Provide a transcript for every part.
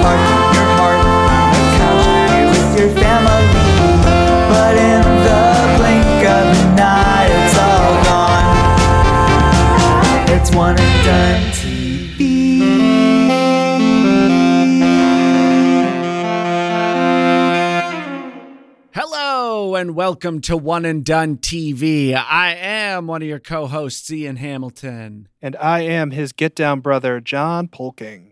spark your heart on the couch here with your family. But in the blink of an eye, it's all gone. It's one and done TV. Hello and welcome to One and Done TV. I am one of your co-hosts, Ian Hamilton, And I am his get down brother, John Poelking.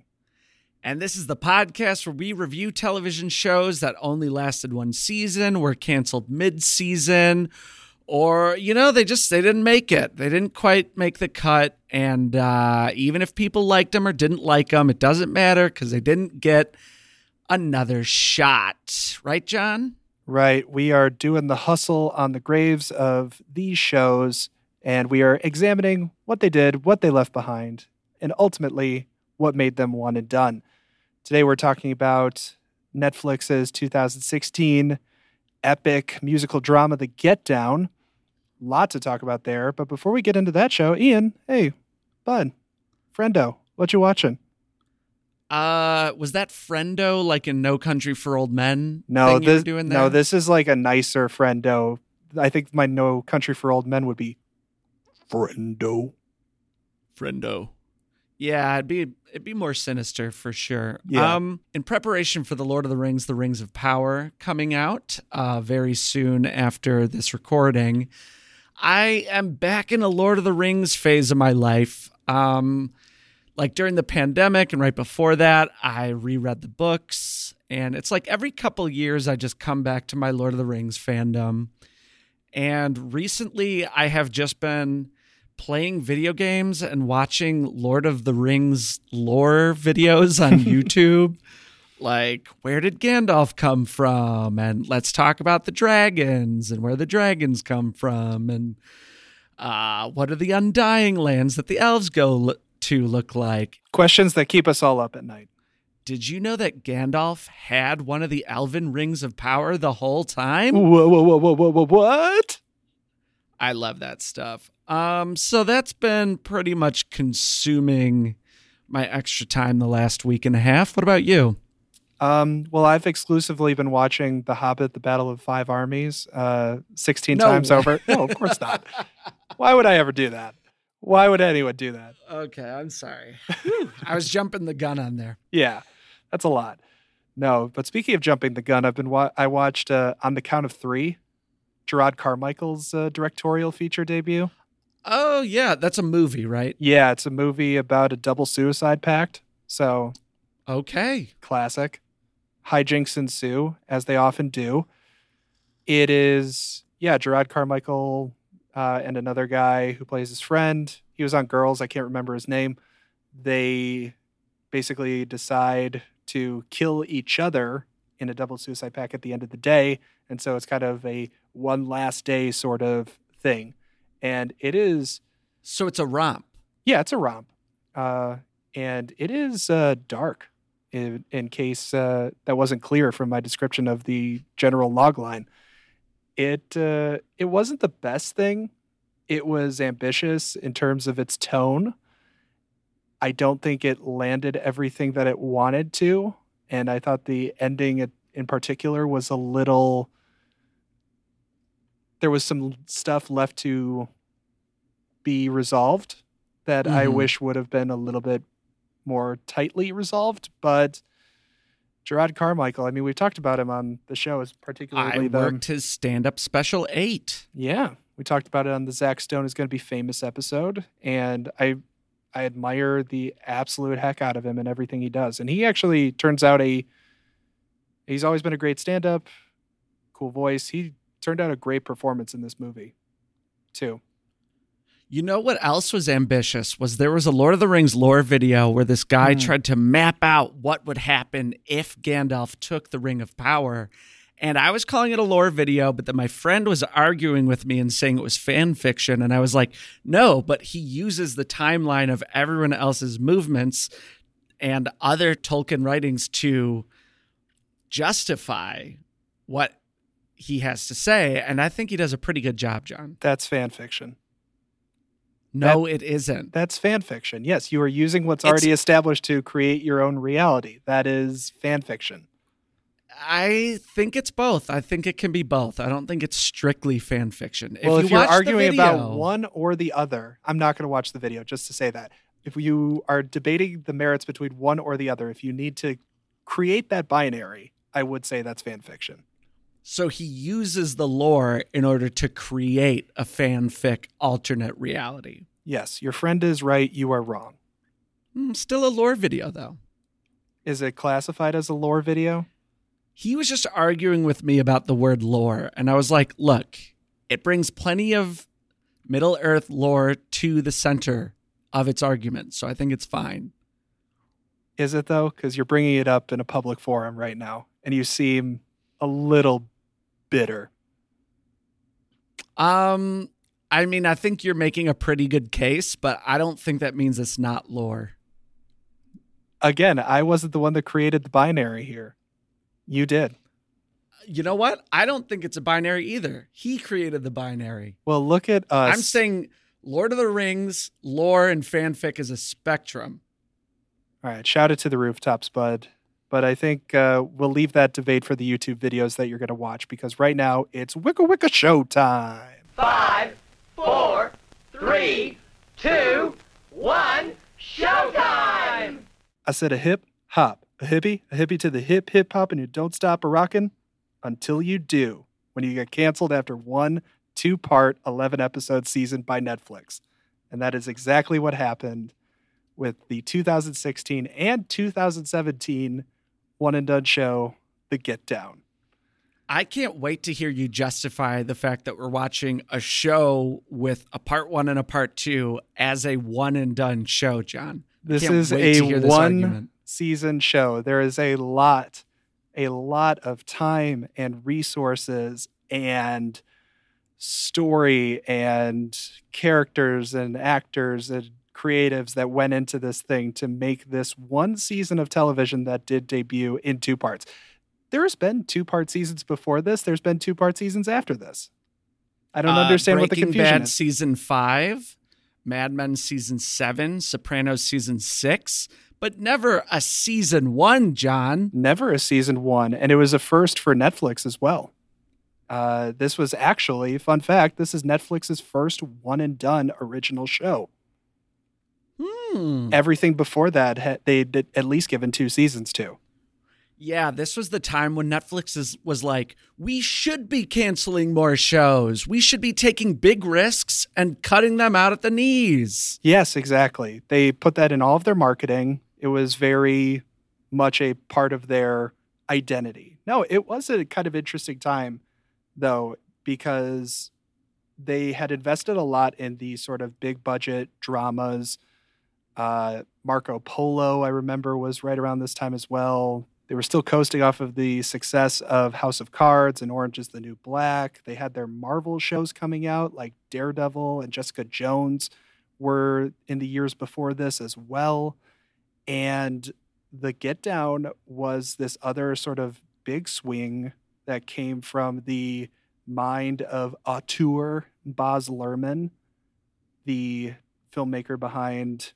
And this is the podcast where we review television shows that only lasted one season, were canceled mid-season, or you know they just they didn't make it. They didn't quite make the cut, and uh, even if people liked them or didn't like them, it doesn't matter because they didn't get another shot, right, John? Right. We are doing the hustle on the graves of these shows, and we are examining what they did, what they left behind, and ultimately what made them one and done. Today we're talking about Netflix's 2016 epic musical drama, The Get Down. Lot to talk about there. But before we get into that show, Ian, hey, bud, friendo, what you watching? Uh, was that Friendo like in No Country for Old Men? No, thing you were this doing there? no, this is like a nicer friendo. I think my No Country for Old Men would be friendo. Friendo. Yeah, it'd be it'd be more sinister for sure. Yeah. Um, in preparation for the Lord of the Rings, The Rings of Power coming out uh, very soon after this recording, I am back in a Lord of the Rings phase of my life. Um, like during the pandemic and right before that, I reread the books, and it's like every couple years I just come back to my Lord of the Rings fandom. And recently, I have just been playing video games and watching Lord of the Rings lore videos on YouTube. Like, where did Gandalf come from? And let's talk about the dragons and where the dragons come from. And uh, what are the undying lands that the elves go lo- to look like? Questions that keep us all up at night. Did you know that Gandalf had one of the elven rings of power the whole time? Whoa, whoa, whoa, whoa, whoa, whoa, what? I love that stuff. Um, so that's been pretty much consuming my extra time the last week and a half. What about you? Um, well, I've exclusively been watching The Hobbit: The Battle of Five Armies, uh, sixteen No times over. No, of course not. Why would I ever do that? Why would anyone do that? Okay, I'm sorry. I was jumping the gun on there. Yeah, that's a lot. No, but speaking of jumping the gun, I've been wa- I watched uh, on the count of three, Jerrod Carmichael's uh, directorial feature debut. Oh yeah, that's a movie, right? Yeah, it's a movie about a double suicide pact. So Okay. classic. Hijinks ensue, as they often do. It is, yeah, Jerrod Carmichael uh, and another guy who plays his friend. He was on Girls. I can't remember his name. They basically decide to kill each other in a double suicide pact at the end of the day. And so it's kind of a one last day sort of thing. And it is So it's a romp. yeah, it's a romp, uh, and it is uh, dark. In, in case uh, that wasn't clear from my description of the general log line, it uh, it wasn't the best thing. It was ambitious in terms of its tone. I don't think it landed everything that it wanted to, and I thought the ending in particular was a little. There was some stuff left to be resolved that I Mhm. wish would have been a little bit more tightly resolved. But Jerrod Carmichael, I mean, we've talked about him on the show as particularly I the worked his stand-up special eight. yeah, we talked about it on the Zach Stone is going to be famous episode, and I I admire the absolute heck out of him and everything he does. And he actually turns out a he's always been a great stand up, cool voice. He turned out a great performance in this movie, too. You know what else was ambitious? Was there was a Lord of the Rings lore video where this guy Hmm. tried to map out what would happen if Gandalf took the Ring of Power. And I was calling it a lore video, but then my friend was arguing with me and saying it was fan fiction. And I was like, no, but he uses the timeline of everyone else's movements and other Tolkien writings to justify what he has to say. And I think he does a pretty good job, John. That's fan fiction. No, it isn't. That's fan fiction. Yes, you are using what's It's- already established to create your own reality. That is fan fiction. I think it's both. I think it can be both. I don't think it's strictly fan fiction. well, you if you're arguing video- about one or the other, I'm not going to watch the video just to say that. If you are debating the merits between one or the other, if you need to create that binary, I would say that's fan fiction. So he uses the lore in order to create a fanfic alternate reality. Yes, your friend is right. You are wrong. Hmm, still a lore video, though. Is it classified as a lore video? He was just arguing with me about the word lore, and I was like, look, it brings plenty of Middle Earth lore to the center of its argument, so I think it's fine. Is it though? Because you're bringing it up in a public forum right now, and you seem a little bitter. Um, I mean, I think you're making a pretty good case, but I don't think that means it's not lore. Again, I wasn't the one that created the binary here. You did. You know what? I don't think it's a binary either. He created the binary. Well, look at us. I'm saying Lord of the Rings, lore, and fanfic is a spectrum. All right, shout it to the rooftops, bud. But I think uh, we'll leave that debate for the YouTube videos that you're going to watch because right now it's Wicca Wicca show time. Five, four, three, two, one, showtime! I said a hip hop, a hippie, a hippie to the hip hip hop, and you don't stop a rockin' until you do. When you get canceled after one two part, 11 episode season by Netflix. And that is exactly what happened with the 2016 and 2017 one and done show, The Get Down. I can't wait to hear you justify the fact that we're watching a show with a part one and a part two as a one and done show, John. This is a to hear this one argument. Season show. There is a lot, a lot of time and resources and story and characters and actors and creatives that went into this thing to make this one season of television that did debut in two parts. There's been two part seasons before this, there's been two part seasons after this. I don't Uh, understand what the confusion Bad is. season five, Mad Men season seven, Sopranos season six, but never a season one, John. never a season one, and it was a first for Netflix as well. Uh, this was actually, fun fact, this is Netflix's first one and done original show. Hmm. Everything before that, they'd at least given two seasons to. Yeah, this was the time when Netflix is, was like, we should be canceling more shows. We should be taking big risks and cutting them out at the knees. Yes, exactly. They put that in all of their marketing. It was very much a part of their identity. No, it was a kind of interesting time, though, because they had invested a lot in these sort of big budget dramas. Uh, Marco Polo, I remember, was right around this time as well. They were still coasting off of the success of House of Cards and Orange is the New Black. They had their Marvel shows coming out, like Daredevil and Jessica Jones were in the years before this as well. And the Get Down was this other sort of big swing that came from the mind of auteur Baz Luhrmann, the filmmaker behind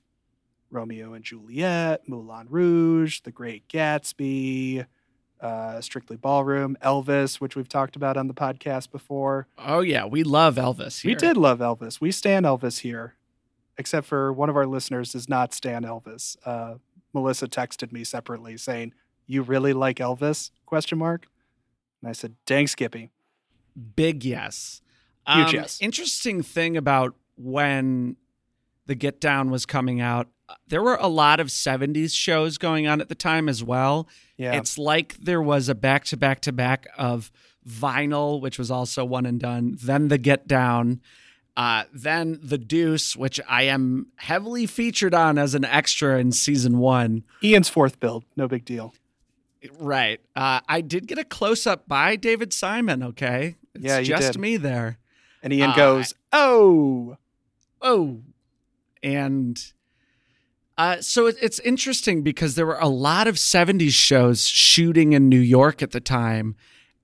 Romeo and Juliet, Moulin Rouge, The Great Gatsby, uh, Strictly Ballroom, Elvis, which we've talked about on the podcast before. Oh, yeah, we love Elvis here. We did love Elvis. We stand Elvis here, except for one of our listeners does not stand Elvis. Uh, Melissa texted me separately saying, "You really like Elvis?" Question mark. And I said, "Dang, Skippy." Big yes. Huge Um, yes. Interesting thing about when the Get Down was coming out, uh, there were a lot of 70s shows going on at the time as well. Yeah, It's like there was a back to back to back of Vinyl, which was also one and done, then the Get Down, uh, then the Deuce, which I am heavily featured on as an extra in season one. Ian's fourth build, no big deal. Right. Uh, I did get a close up by David Simon, okay? It's Yeah, you just did. me there. And Ian Uh, goes, "Oh, oh and uh, so it, it's interesting because there were a lot of 70s shows shooting in new york at the time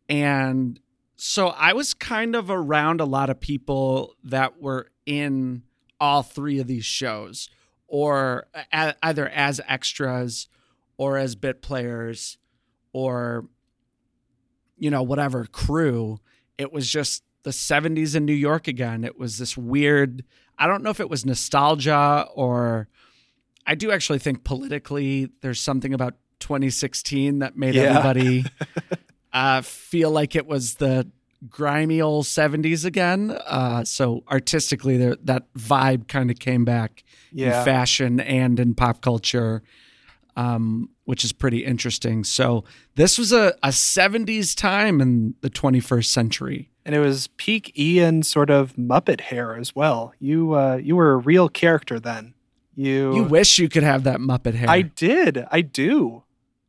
and so i was kind of around a lot of people that were in all three of these shows, or a- either as extras, or as bit players, or you know whatever crew. It was just the 70s in New York again. It was this weird. I don't know if it was nostalgia or. I do actually think politically there's something about 2016 that made Yeah. everybody uh, feel like it was the grimy old 70s again. Uh, so artistically, there, that vibe kind of came back Yeah. in fashion and in pop culture, um, which is pretty interesting. So this was a, a 70s time in the 21st century. and it was peak Ian sort of Muppet hair as well. You uh, you were a real character then. You, You wish you could have that Muppet hair. I did. I do.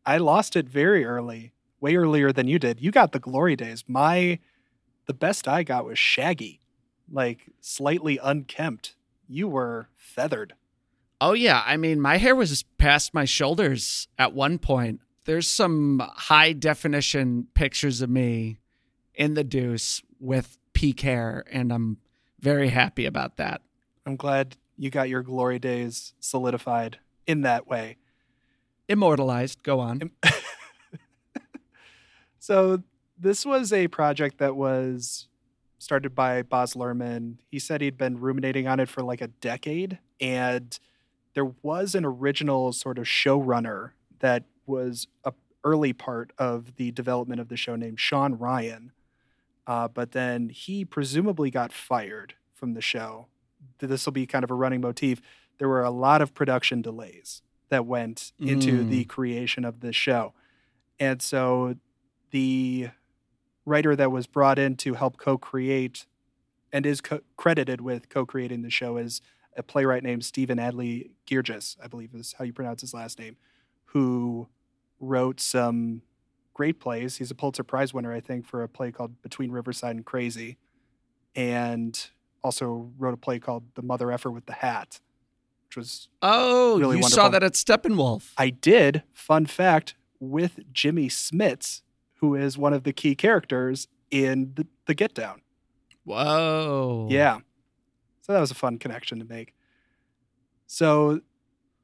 I lost it very early, way earlier than you did. You got the glory days. My the best I got was shaggy, like slightly unkempt. You were feathered. Oh yeah, I mean my hair was past my shoulders at one point. There's some high definition pictures of me in the deuce with peak hair and I'm very happy about that. I'm glad you got your glory days solidified in that way. Immortalized, go on. So this was a project that was started by Baz Luhrmann. He said he'd been ruminating on it for like a decade, and there was an original sort of showrunner that was a early part of the development of the show named Sean Ryan. Uh, but then he presumably got fired from the show. This will be kind of a running motif. There were a lot of production delays that went into Mm. the creation of this show. And so the writer that was brought in to help co-create and is co- credited with co-creating the show is a playwright named Stephen Adly Guirgis, I believe is how you pronounce his last name, who wrote some great plays. He's a Pulitzer Prize winner, I think, for a play called Between Riverside and Crazy, and also wrote a play called The Mother Effer with the Hat, which was Oh, Really you saw that at Steppenwolf. I did, fun fact, with Jimmy Smits, who is one of the key characters in the, the Get Down. Whoa. Yeah. So that was a fun connection to make. So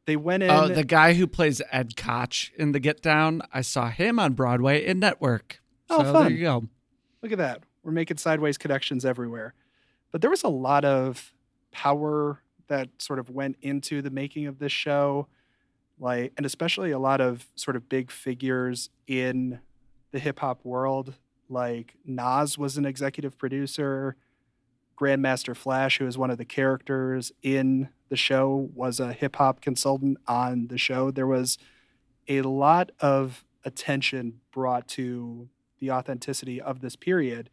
they went oh, in. Oh, the guy who plays Ed Koch in The Get Down, I saw him on Broadway in Network. Oh, so fun. there you go. Look at that. We're making sideways connections everywhere. But there was a lot of power that sort of went into the making of this show. Like, and especially a lot of sort of big figures in the hip hop world. Like Nas was an executive producer. Grandmaster Flash, who is one of the characters in the show, was a hip hop consultant on the show. There was a lot of attention brought to the authenticity of this period.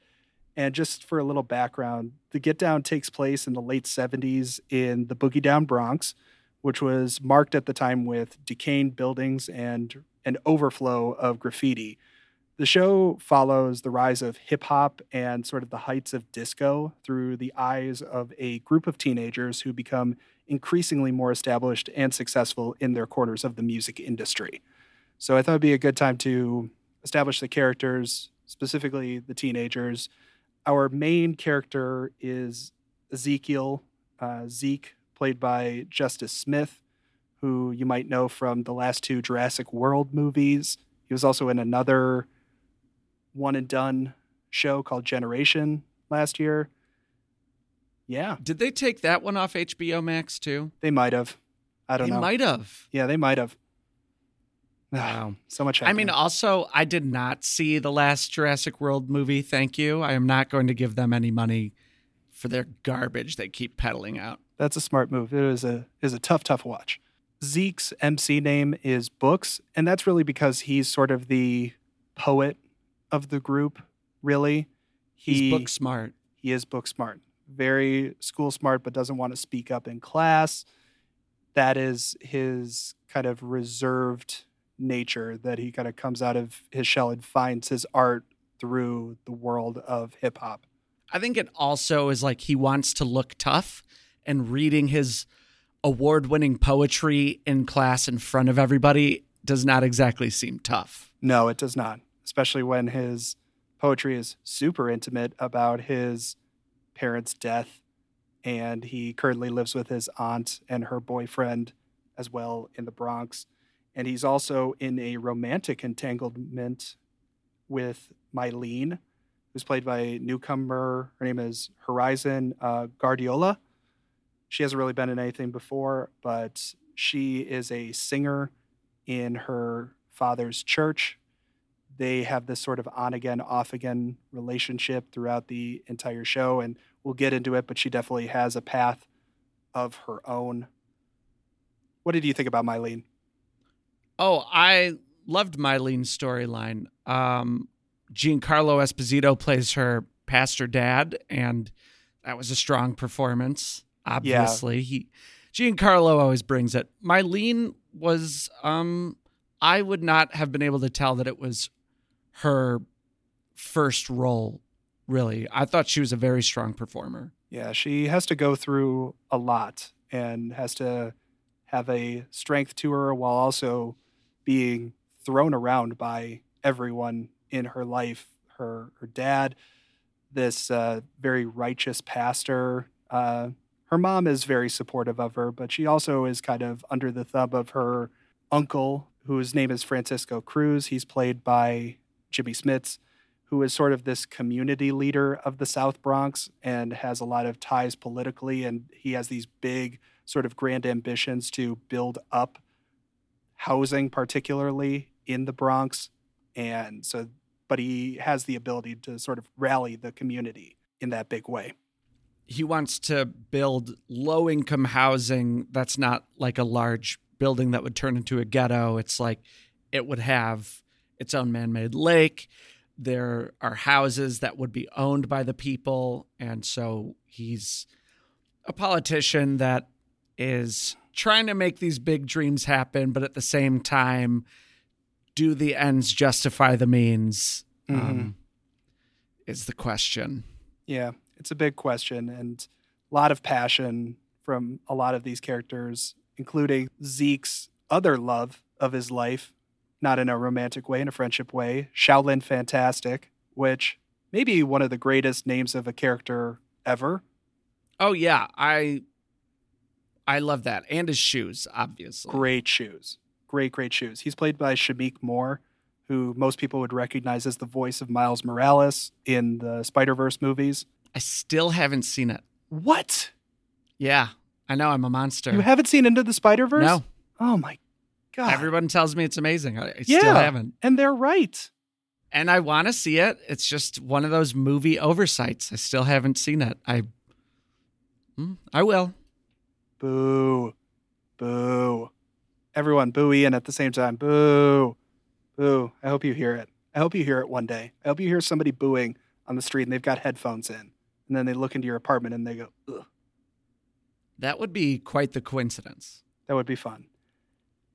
And just for a little background, the Get Down takes place in the late 70s in the Boogie Down Bronx, which was marked at the time with decaying buildings and an overflow of graffiti. The show follows the rise of hip hop and sort of the heights of disco through the eyes of a group of teenagers who become increasingly more established and successful in their corners of the music industry. So I thought it'd be a good time to establish the characters, specifically the teenagers. Our main character is Ezekiel, uh, Zeke, played by Justice Smith, who you might know from the last two Jurassic World movies. He was also in another one and done show called Generation last year. Yeah, Did they take that one off HBO Max too? they might have. I don't know. they know. might have. Yeah, they might have. Wow. so much. I mean, also, I did not see the last Jurassic World movie. Thank you. I am not going to give them any money for their garbage they keep peddling out. That's a smart move. It is a is a tough, tough watch. Zeke's MC name is Books, and that's really because he's sort of the poet of the group. Really, He's book smart. he is book smart, very school smart, but doesn't want to speak up in class. That is his kind of reserved nature that he kind of comes out of his shell and finds his art through the world of hip hop. I think it also is like he wants to look tough and reading his award winning poetry in class in front of everybody does not exactly seem tough. No, it does not, especially when his poetry is super intimate about his parents' death and he currently lives with his aunt and her boyfriend as well in the Bronx. And he's also in a romantic entanglement with Mylene, who's played by newcomer. Her name is Herizen uh, Guardiola. She hasn't really been in anything before, but she is a singer in her father's church. They have this sort of on again, off again relationship throughout the entire show, and we'll get into it, but she definitely has a path of her own. What did you think about Mylene? Oh, I loved Mylene's storyline. Um, Giancarlo Esposito plays her pastor dad, and that was a strong performance. Obviously, he Giancarlo always brings it. Mylene was, um, I would not have been able to tell that it was her first role. Really, I thought she was a very strong performer. Yeah, she has to go through a lot and has to have a strength to her while also being thrown around by everyone in her life. Her her dad, this uh, very righteous pastor. Uh, her mom is very supportive of her, but she also is kind of under the thumb of her uncle, whose name is Francisco Cruz. He's played by Jimmy Smits, who is sort of this community leader of the South Bronx and has a lot of ties politically. And he has these big, sort of grand ambitions to build up housing, particularly in the Bronx. And so, but he has the ability to sort of rally the community in that big way. He wants to build low income housing that's not like a large building that would turn into a ghetto. It's like it would have its own man made lake. There are houses that would be owned by the people. And so he's a politician that is trying to make these big dreams happen, but at the same time, do the ends justify the means? Um, is the question. Yeah, it's a big question and a lot of passion from a lot of these characters, including Zeke's other love of his life, not in a romantic way, in a friendship way, Shaolin Fantastic, which may be one of the greatest names of a character ever. Oh yeah, I I love that. And his shoes, obviously. Great shoes. Great, great shoes. He's played by Shameik Moore, who most people would recognize as the voice of Miles Morales in the Spider Verse movies. I still haven't seen it. What? Yeah. I know I'm a monster. You haven't seen Into the Spider Verse? No. Oh my God. Everyone tells me it's amazing. I, yeah. still haven't. And they're right. And I want to see it. It's just one of those movie oversights. I still haven't seen it. I Hmm, I will. Boo. Boo. Everyone boo Ian at the same time. Boo. Boo. I hope you hear it. I hope you hear it one day. I hope you hear somebody booing on the street and they've got headphones in. And then they look into your apartment and they go, Ugh. That would be quite the coincidence. That would be fun.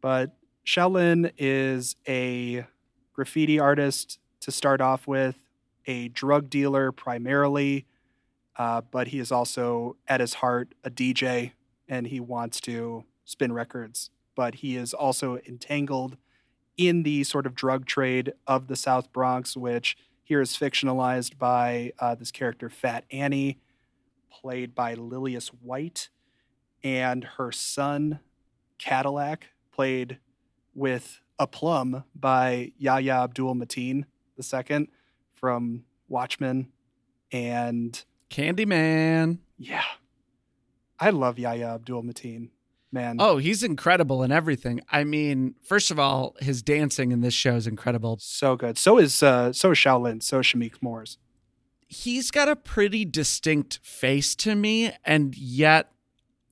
But Shaolin is a graffiti artist to start off with, a drug dealer primarily, uh, but he is also at his heart a DJ and he wants to spin records. But he is also entangled in the sort of drug trade of the South Bronx, which here is fictionalized by uh, this character, Fat Annie, played by Lillias White, and her son, Cadillac, played with a plum by Yahya Abdul Mateen II from Watchmen. And Candyman. yeah, I love Yahya Abdul Mateen, man. Oh, he's incredible in everything. I mean, first of all, his dancing in this show is incredible. so good. So is uh, so is Shaolin. So is Shameik Moore's. He's got a pretty distinct face to me, and yet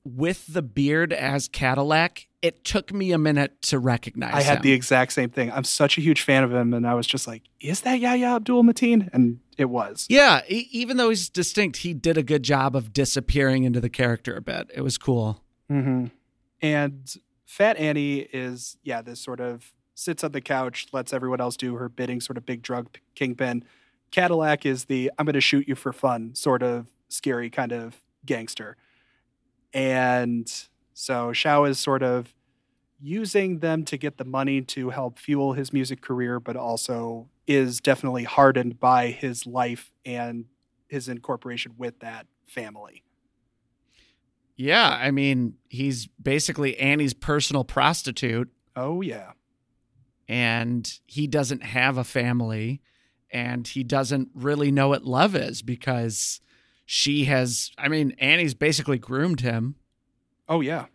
with the beard as Cadillac, it took me a minute to recognize I had him. the exact same thing. I'm such a huge fan of him, and I was just like, "Is that Yahya Abdul Mateen?" And it was. Yeah, even though he's distinct, he did a good job of disappearing into the character a bit. It was cool. Mm-hmm. And Fat Annie is, yeah, this sort of sits on the couch, lets everyone else do her bidding, sort of big drug kingpin. Cadillac is the I'm going to shoot you for fun, sort of scary kind of gangster. And so Shao is sort of using them to get the money to help fuel his music career, but also is definitely hardened by his life and his incorporation with that family. Yeah, I mean, he's basically Annie's personal prostitute Oh yeah. and he doesn't have a family and he doesn't really know what love is because she has I mean, Annie's basically groomed him. Oh yeah.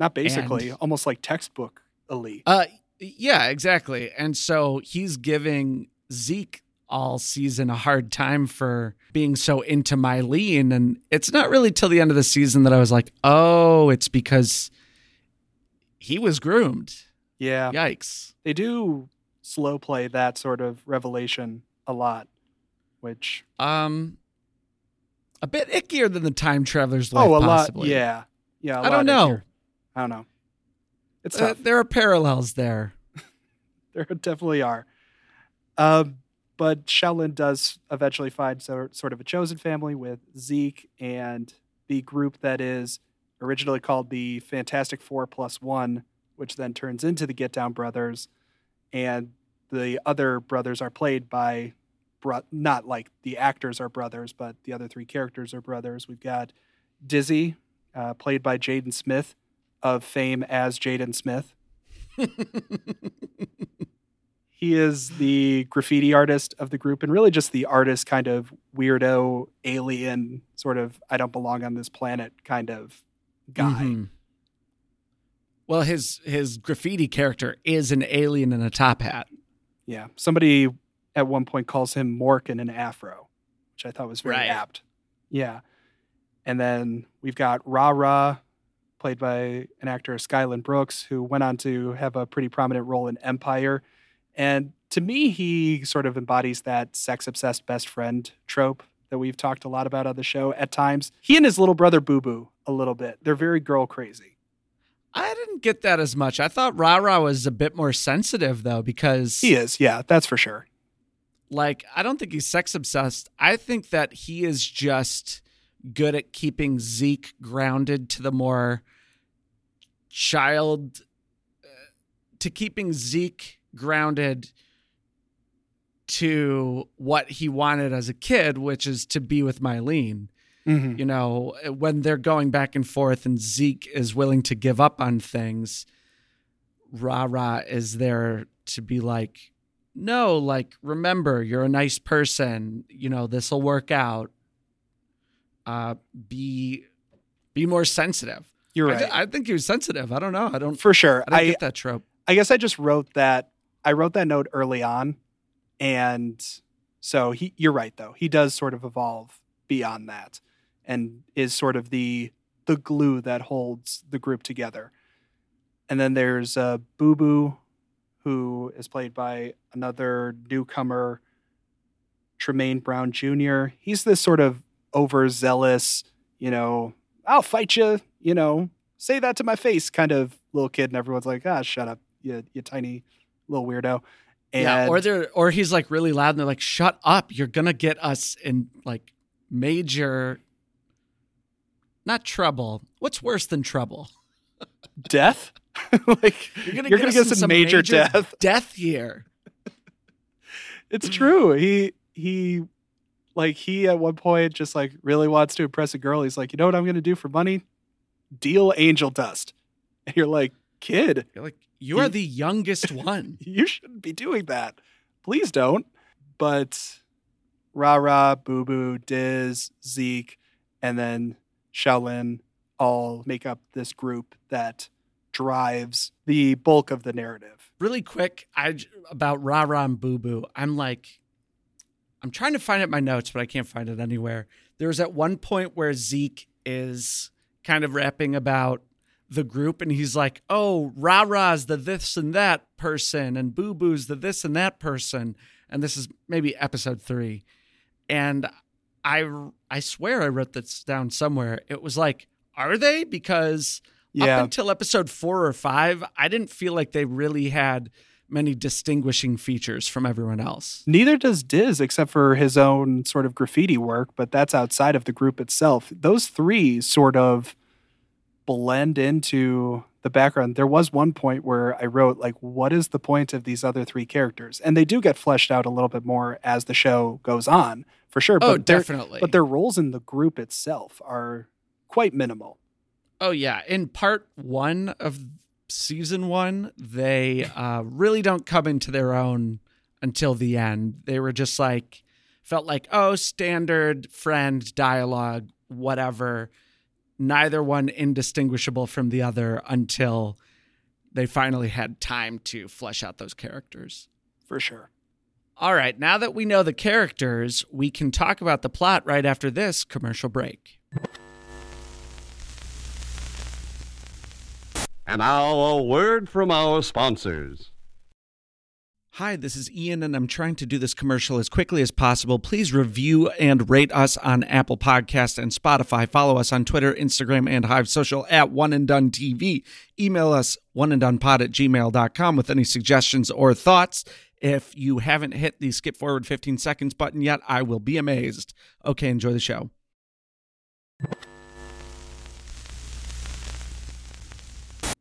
Not basically, And- almost like textbook elite. Uh yeah, exactly. And so he's giving Zeke all season a hard time for being so into Mylene. And it's not really till the end of the season that I was like, oh, it's because he was groomed. yeah. Yikes. They do slow play that sort of revelation a lot, which Um a bit ickier than the time traveler's life, oh, a possibly. lot. Yeah. Yeah. I don't know. I don't know. It's Uh, there are parallels there. there definitely are. Um, but Shaolin does eventually find so, sort of a chosen family with Zeke and the group that is originally called the Fantastic Four Plus One, which then turns into the Get Down Brothers. And the other brothers are played by, bro- not like the actors are brothers, but the other three characters are brothers. We've got Dizzy, uh, played by Jaden Smith, of fame as Jaden Smith. he is the graffiti artist of the group and really just the artist kind of weirdo alien sort of i don't belong on this planet kind of guy Mhm. Well, his his graffiti character is an alien in a top hat. yeah somebody at one point calls him mork in an afro which i thought was very Right. apt. Yeah. And then we've got ra ra played by an actor Skylan Brooks who went on to have a pretty prominent role in empire. And to me he sort of embodies that sex obsessed best friend trope that we've talked a lot about on the show at times. He and his little brother boo boo a little bit. They're very girl crazy. I didn't get that as much. I thought Rara was a bit more sensitive though, because he is. Yeah that's for sure like I don't think he's sex obsessed. I think that he is just good at keeping Zeke grounded to the more child uh, to keeping Zeke grounded to what he wanted as a kid, which is to be with Mylene. Mhm. you know, when they're going back and forth and Zeke is willing to give up on things, Ra Ra is there to be like, no, like, remember, you're a nice person. You know, this will work out. Uh, be be more sensitive. you're I right th- I, think he was sensitive. I don't know. I don't. for sure I I, get that trope. I guess I just wrote that. I wrote that note early on, and so he. You're right, though. He does sort of evolve beyond that, and is sort of the the glue that holds the group together. And then there's uh, Boo Boo, who is played by another newcomer, Tremaine Brown Jr. He's this sort of overzealous, you know, I'll fight you, you know, say that to my face kind of little kid, and everyone's like, ah, shut up, you, you tiny little weirdo. And yeah, or they're or he's like really loud and they're like, "Shut up! You're gonna get us in like major, not trouble. What's worse than trouble? death, like You're gonna You're get, gonna us get some some major death. Death here. it's true. He he, like he at one point just like really wants to impress a girl. He's like, you know what I'm gonna do for money? Deal angel dust. And you're like, kid, You're like, you are He- the youngest one. you shouldn't be doing that. Please don't. But Ra Ra, Boo Boo, Diz, Zeke, and then Shaolin all make up this group that drives the bulk of the narrative. really quick, I about Ra Ra and Boo Boo. I'm like, I'm trying to find it my notes, but I can't find it anywhere. There was at one point where Zeke is kind of rapping about the group, and he's like, "Oh, Ra Ra's the this and that person, and Boo Boo's the this and that person." And this is maybe episode three, and I I swear I wrote this down somewhere. It was like, are they? Because Yeah. up until episode four or five, I didn't feel like they really had many distinguishing features from everyone else. Neither does Diz, except for his own sort of graffiti work, but that's outside of the group itself. Those three sort of blend into the background. There was one point where I wrote, like, what is the point of these other three characters? And they do get fleshed out a little bit more as the show goes on, for sure. Oh, but definitely. But their roles in the group itself are quite minimal. Oh yeah, in part one of season one, they uh, really don't come into their own until the end. They were just like felt like oh standard friend dialogue, whatever. Neither one indistinguishable from the other until they finally had time to flesh out those characters. For sure. All right, now that we know the characters, we can talk about the plot right after this commercial break. And now a word from our sponsors. Hi, this is Ian, and I'm trying to do this commercial as quickly as possible. Please review and rate us on Apple Podcast and Spotify. Follow us on Twitter, Instagram, and Hive Social at One and Done TV. Email us oneanddonepod at gmail.com with any suggestions or thoughts. If you haven't hit the skip forward 15 seconds button yet, I will be amazed. Okay, enjoy the show.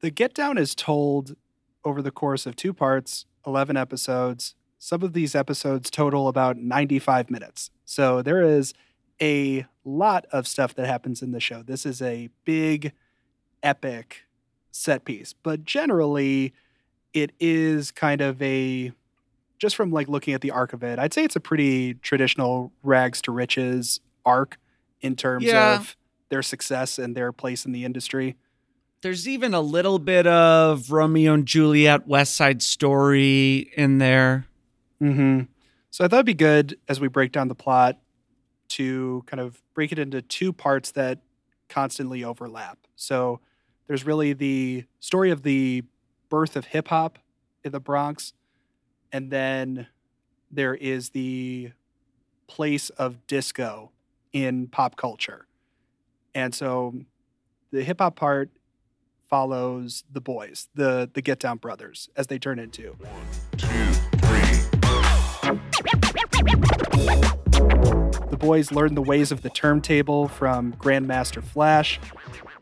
The Get Down is told over the course of two parts, 11 episodes. Some of these episodes total about 95 minutes. So there is a lot of stuff that happens in the show. This is a big, epic set piece, but generally, it is kind of a just from like looking at the arc of it, I'd say it's a pretty traditional rags to riches arc in terms Yeah. of their success and their place in the industry. There's even a little bit of Romeo and Juliet West Side Story in there. hmm So I thought it'd be good as we break down the plot to kind of break it into two parts that constantly overlap. So there's really the story of the birth of hip hop in the Bronx, and then there is the place of disco in pop culture. And so the hip hop part follows the boys, the the Get Down brothers, as they turn into. The boys learn the ways of the turntable from Grandmaster Flash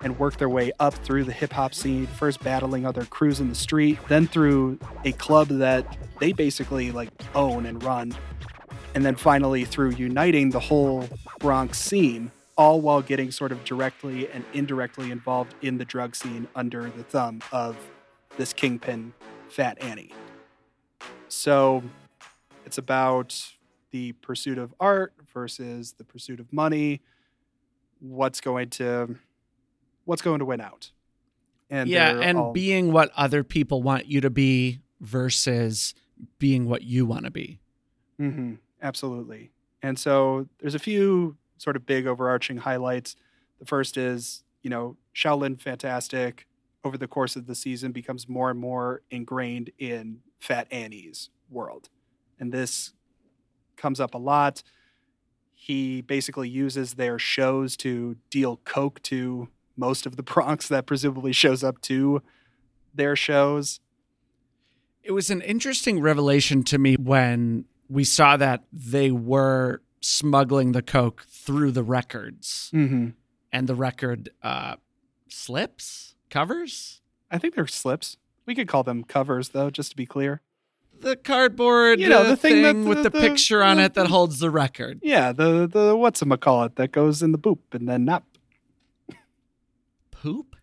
and work their way up through the hip hop scene, first battling other crews in the street, then through a club that they basically like own and run, and then finally through uniting the whole Bronx scene, all while getting sort of directly and indirectly involved in the drug scene under the thumb of this kingpin, Fat Annie. So it's about the pursuit of art versus the pursuit of money. What's going to what's going to win out? And yeah, and all- being what other people want you to be versus being what you want to be. Mm-hmm. absolutely. And so there's a few sort of big overarching highlights. The first is, you know, Shaolin Fantastic over the course of the season becomes more and more ingrained in Fat Annie's world. And this comes up a lot. He basically uses their shows to deal coke to most of the Bronx that presumably shows up to their shows. It was an interesting revelation to me when we saw that they were smuggling the coke through the records Mm-hmm. and the record uh, slips, covers, I think they're slips. We could call them covers, though, just to be clear. the cardboard You know, the thing that- with the- the, the- picture on the- it that holds the record. Yeah, the the what's a call it that goes in the boop and then not Poop?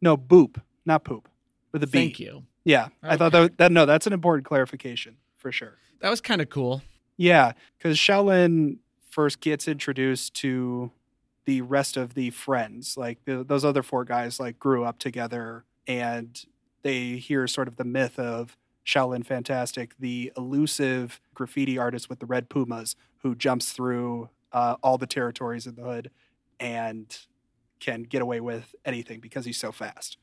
no boop, not poop with a B. Thank you. Yeah, I thought that, that no, that's an important clarification for sure. That was kind of cool. Yeah, because Shaolin first gets introduced to the rest of the friends, like the, those other four guys, like grew up together, and they hear sort of the myth of Shaolin Fantastic, the elusive graffiti artist with the red pumas who jumps through uh, all the territories in the hood and can get away with anything because he's so fast.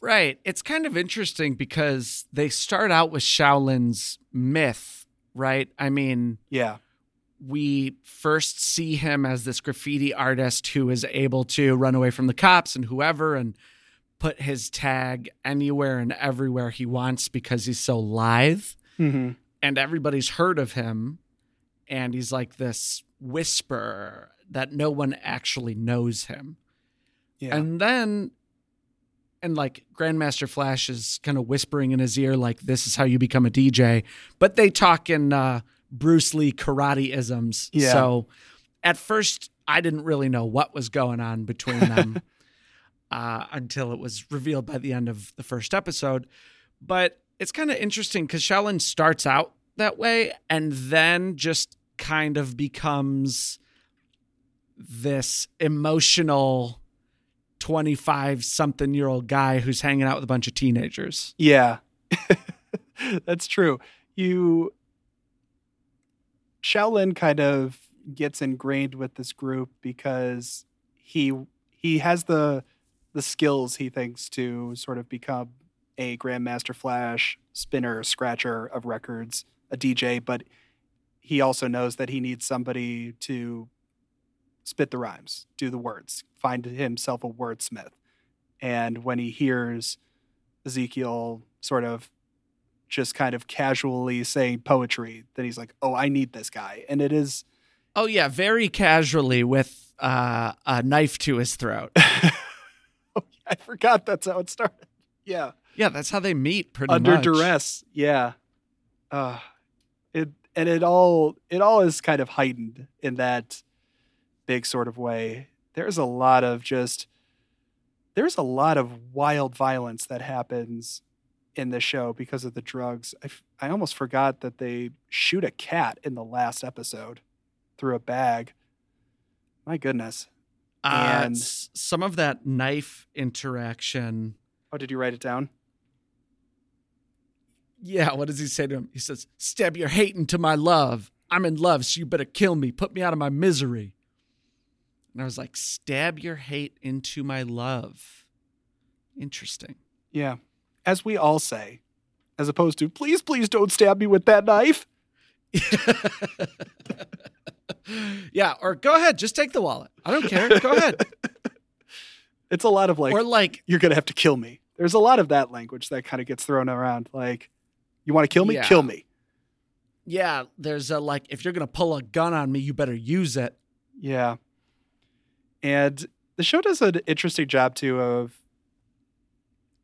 Right. It's kind of interesting because they start out with Shaolin's myth, right? I mean, Yeah, we first see him as this graffiti artist who is able to run away from the cops and whoever and put his tag anywhere and everywhere he wants because he's so lithe mm-hmm. and everybody's heard of him and he's like this whisper that no one actually knows him. yeah, And then, and like Grandmaster Flash is kind of whispering in his ear, like, this is how you become a DJ. But they talk in uh, Bruce Lee karate isms. Yeah. So at first, I didn't really know what was going on between them. uh, until it was revealed by the end of the first episode. But it's kind of interesting because Shaolin starts out that way and then just kind of becomes this emotional 25 something year old guy who's hanging out with a bunch of teenagers. Yeah, that's true. You, Shaolin kind of gets ingrained with this group because he he has the the skills he thinks to sort of become a grandmaster flash spinner scratcher of records a dj but he also knows that he needs somebody to spit the rhymes do the words find himself a wordsmith and when he hears ezekiel sort of just kind of casually saying poetry then he's like oh i need this guy and it is Oh, yeah, very casually with uh, a knife to his throat. oh, i forgot that's how it started yeah Yeah, that's how they meet pretty much. under much. duress yeah uh it and it all it all is kind of heightened in that big sort of way there's a lot of just there's a lot of wild violence that happens in the show because of the drugs I, f- I almost forgot that they shoot a cat in the last episode through a bag my goodness Uh, And- some of that knife interaction. oh did you write it down Yeah, what does he say to him? He says, Stab your hate into my love. I'm in love, so you better kill me. Put me out of my misery. And I was like, Stab your hate into my love. Interesting. yeah as we all say as opposed to please please don't stab me with that knife yeah, or go ahead, just take the wallet. I don't care. Go ahead. it's a lot of like or like, you're gonna have to kill me. There's a lot of that language that kind of gets thrown around. Like, you want to kill me? Yeah. Kill me. yeah, there's a like, if you're gonna pull a gun on me, you better use it. Yeah. And the show does an interesting job too of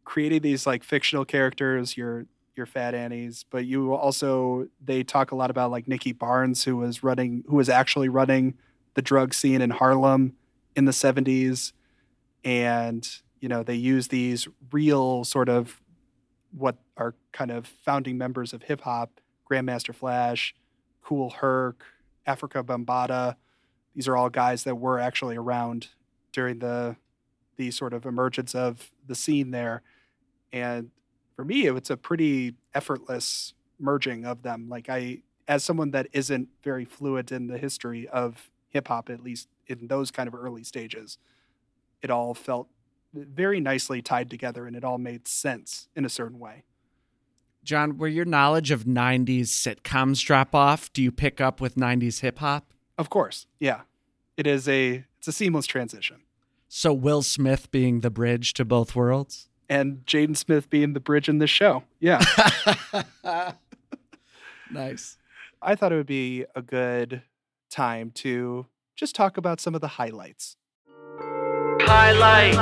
creating these like fictional characters, your your fat Annies, but you also they talk a lot about like Nicky Barnes, who was running who was actually running the drug scene in Harlem in the 70s. And, you know, they use these real sort of what are kind of founding members of hip hop, Grandmaster Flash, Kool Herc, Afrika Bambaataa. These are all guys that were actually around during the the sort of emergence of the scene there. And for me, it's a pretty effortless merging of them. Like I, as someone that isn't very fluent in the history of hip hop, at least in those kind of early stages, it all felt very nicely tied together and it all made sense in a certain way. John, where your knowledge of 90s sitcoms drop off, do you pick up with 90s hip hop? Of course, yeah, it is a it's a seamless transition. So Will Smith being the bridge to both worlds? And Jaden Smith being the bridge in this show. Yeah. nice. I thought it would be a good time to just talk about some of the highlights. Highlight.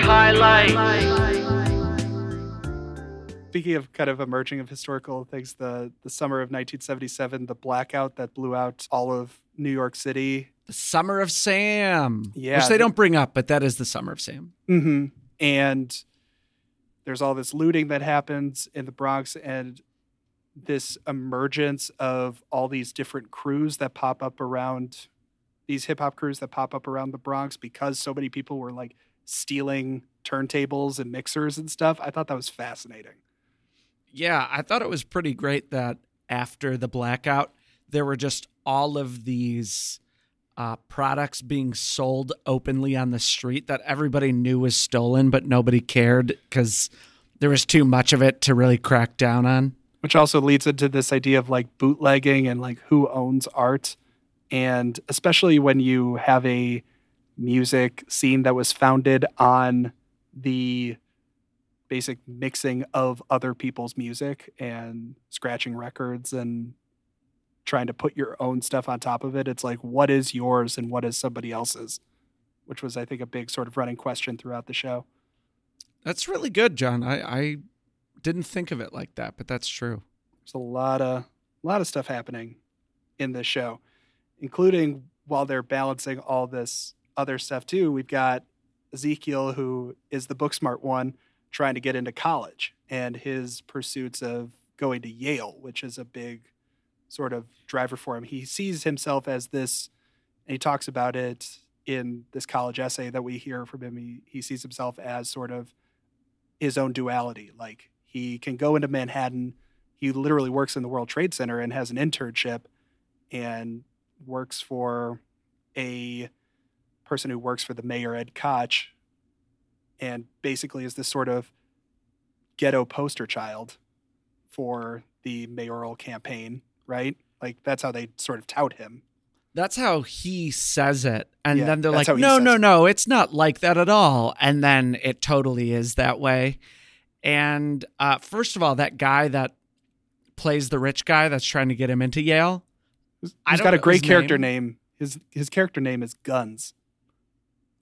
Highlight. Speaking of kind of emerging of historical things, the the summer of 1977, the blackout that blew out all of New York City. The Summer of Sam. Yeah. Which they don't bring up, but that is the Summer of Sam. Mm-hmm. And there's all this looting that happens in the Bronx, and this emergence of all these different crews that pop up around these hip hop crews that pop up around the Bronx because so many people were like stealing turntables and mixers and stuff. I thought that was fascinating. Yeah, I thought it was pretty great that after the blackout, there were just all of these uh, products being sold openly on the street that everybody knew was stolen, but nobody cared because there was too much of it to really crack down on. which also leads into this idea of like bootlegging and like who owns art and especially when you have a music scene that was founded on the basic mixing of other people's music and scratching records and trying to put your own stuff on top of it it's like what is yours and what is somebody else's which was i think a big sort of running question throughout the show That's really good, John. I, I didn't think of it like that, but that's true. There's a lot of a lot of stuff happening in this show, including while they're balancing all this other stuff too, we've got Ezekiel, who is the book smart one, trying to get into college and his pursuits of going to Yale, which is a big sort of driver for him. He sees himself as this, and he talks about it in this college essay that we hear from him. He, he sees himself as sort of his own duality. Like he can go into Manhattan. He literally works in the World Trade Center and has an internship and works for a person who works for the mayor, Ed Koch, and basically is this sort of ghetto poster child for the mayoral campaign, right? Like that's how they sort of tout him. That's how he says it. And Yeah, then they're like, no, no, it. no, it's not like that at all. And then it totally is that way. And uh, first of all, that guy that plays the rich guy that's trying to get him into Yale. He's got a great character name. name. His his character name is Guns,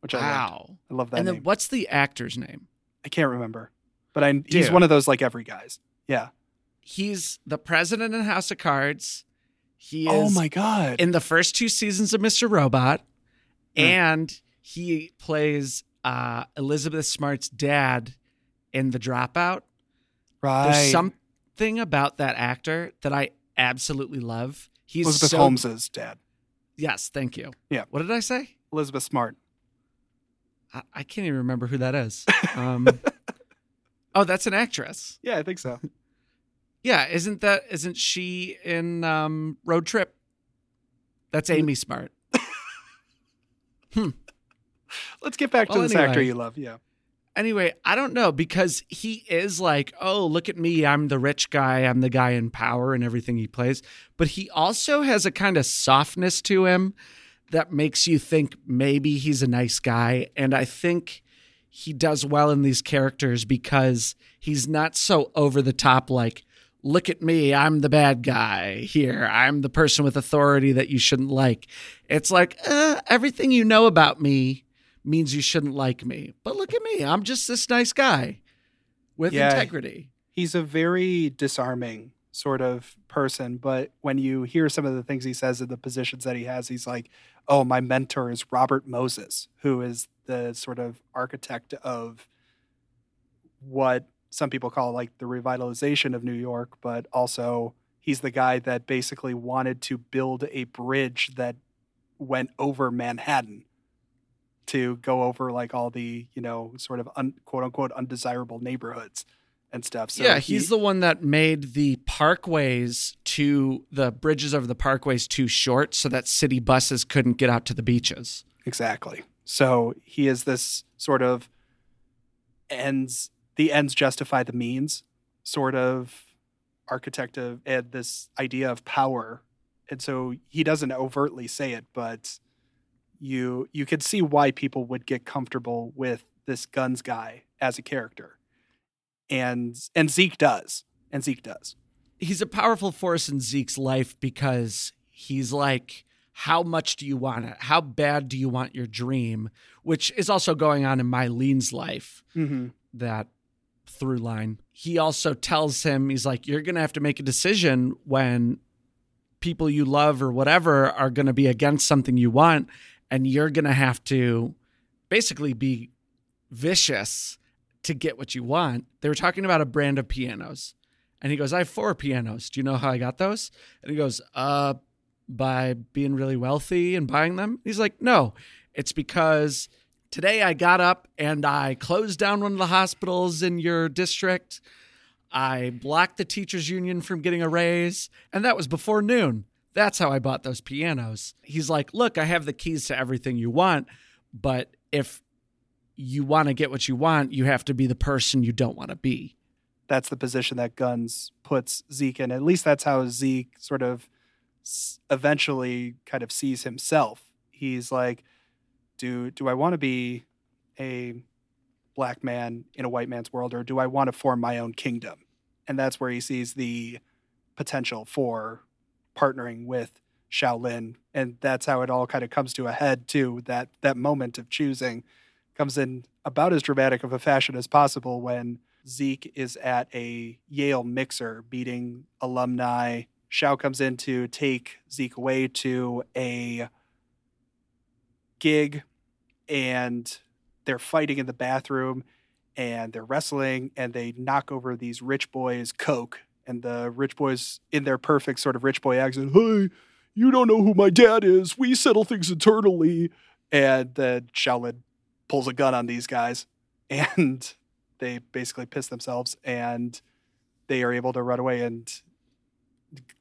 which I love. wow. I love that And then name. what's the actor's name? I can't remember, but I he's one of those like every guys. Yeah. He's the president in House of Cards. He is Oh my god. in the first two seasons of Mr. Robot, Hmm. and he plays uh, Elizabeth Smart's dad in The Dropout. right. There's something about that actor that I absolutely love. He's Elizabeth so, Holmes's dad, Yes, thank you. Yeah. What did I say? Elizabeth Smart. I, I can't even remember who that is. Um, oh, that's an actress. Yeah, I think so. Yeah, isn't that isn't she in um, Road Trip? That's. Amy Smart. hmm. Let's get back to Well, this actor you love. Yeah. Anyway, I don't know because he is like, oh, look at me. I'm the rich guy. I'm the guy in power and everything he plays. But he also has a kind of softness to him that makes you think maybe he's a nice guy. And I think he does well in these characters because he's not so over the top, like, look at me. I'm the bad guy here. I'm the person with authority that you shouldn't like. It's like, uh, everything you know about me means you shouldn't like me. But look at me. I'm just this nice guy with Yeah. integrity. He's a very disarming sort of person, but when you hear some of the things he says in the positions that he has, he's like, "Oh, my mentor is Robert Moses, who is the sort of architect of what some people call like the revitalization of New York, but also he's the guy that basically wanted to build a bridge that went over Manhattan to go over like all the, you know, sort of un, quote unquote undesirable neighborhoods and stuff. So yeah, he- he's the one that made the parkways to the bridges over the parkways too short so that city buses couldn't get out to the beaches. Exactly. So he is this sort of ends the ends justify the means sort of architect of and this idea of power. And so he doesn't overtly say it, but you you can see why people would get comfortable with this guns guy as a character. And and Zeke does. And Zeke does. He's a powerful force in Zeke's life because he's like, how much do you want it? How bad do you want your dream? Which is also going on in Mylene's life. Mm-hmm. that through line. He also tells him, he's like, you're going to have to make a decision when people you love or whatever are going to be against something you want. And you're going to have to basically be vicious to get what you want. They were talking about a brand of pianos. And he goes, I have four pianos. Do you know how I got those? And he goes, uh, by being really wealthy and buying them. He's like, no, it's because today I got up and I closed down one of the hospitals in your district. I blocked the teachers union from getting a raise, and that was before noon. That's how I bought those pianos. He's like, "Look, I have the keys to everything you want, but if you want to get what you want, you have to be the person you don't want to be." that's the position that Guns puts Zeke in. At least that's how Zeke sort of eventually kind of sees himself. He's like, do do I want to be a black man in a white man's world, or do I want to form my own kingdom? And that's where he sees the potential for partnering with Shaolin, and that's how it all kind of comes to a head too. That that moment of choosing comes in about as dramatic of a fashion as possible when Zeke is at a Yale mixer beating alumni. Shao comes in to take Zeke away to a gig and they're fighting in the bathroom and they're wrestling and they knock over these rich boys coke and the rich boys in their perfect sort of rich boy accent hey you don't know who my dad is we settle things internally and then shaolin pulls a gun on these guys and they basically piss themselves and they are able to run away and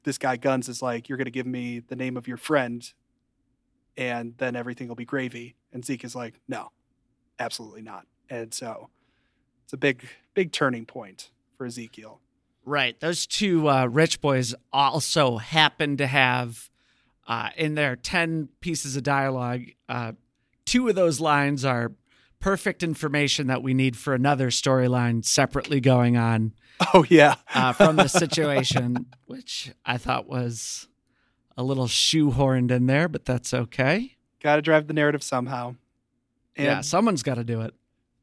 this guy guns is like you're going to give me the name of your friend and then everything will be gravy. And zeke is like no absolutely not. And so it's a big big turning point for ezekiel. Right. Those two uh, rich boys also happen to have uh, in their 10 pieces of dialogue, uh, two of those lines are perfect information that we need for another storyline separately going on oh yeah uh, from the situation, which I thought was a little shoehorned in there, but that's okay. gotta drive the narrative somehow and yeah, someone's got to do it.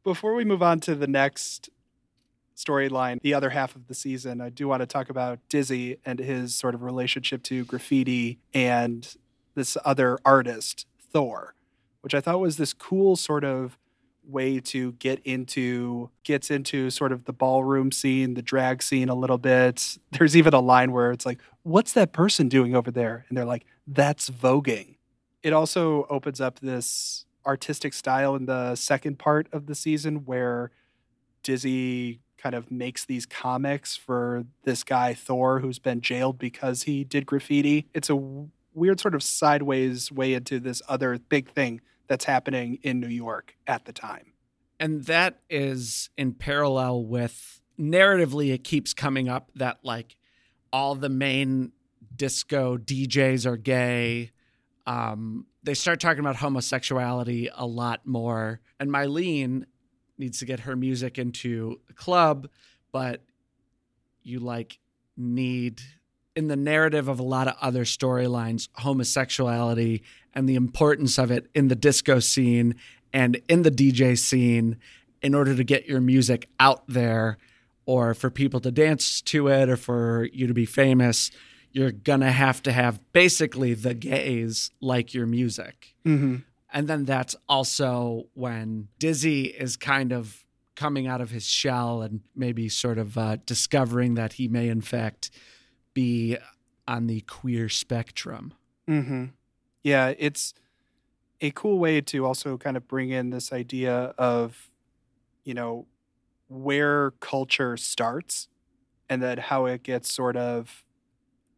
before we move on to the next storyline, the other half of the season, I do want to talk about Dizzy and his sort of relationship to graffiti and this other artist, Thor, which I thought was this cool sort of way to get into gets into sort of the ballroom scene, the drag scene a little bit. There's even a line where it's like, "What's that person doing over there?" and they're like, "That's voguing." It also opens up this artistic style in the second part of the season where Dizzy kind of makes these comics for this guy Thor who's been jailed because he did graffiti. It's a weird sort of sideways way into this other big thing that's happening in New York at the time. And that is in parallel with narratively, it keeps coming up that like all the main disco DJs are gay. Um, they start talking about homosexuality a lot more. And Mylene needs to get her music into a club, but you like need in the narrative of a lot of other storylines homosexuality and the importance of it in the disco scene and in the DJ scene in order to get your music out there or for people to dance to it or for you to be famous you're gonna have to have basically the gays like your music Mm-hmm. and then that's also when Dizzy is kind of coming out of his shell and maybe sort of uh, discovering that he may, in fact, be on the queer spectrum. Mm-hmm. Yeah, it's a cool way to also kind of bring in this idea of, you know, where culture starts and then how it gets sort of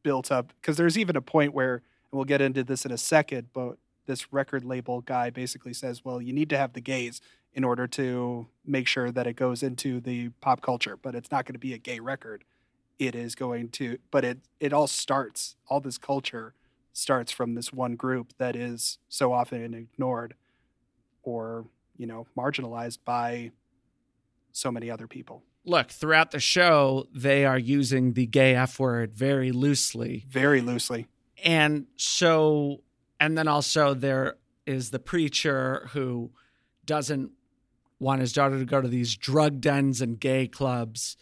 built up. Because there's even a point where, and we'll get into this in a second, but this record label guy basically says, well, you need to have the gays in order to make sure that it goes into the pop culture, but it's not going to be a gay record. It is going to, but it it all starts, all this culture starts from this one group that is so often ignored or, you know, marginalized by so many other people. Look, throughout the show, they are using the gay F word very loosely. Very loosely. And so, and then also there is the preacher who doesn't want his daughter to go to these drug dens and gay clubs.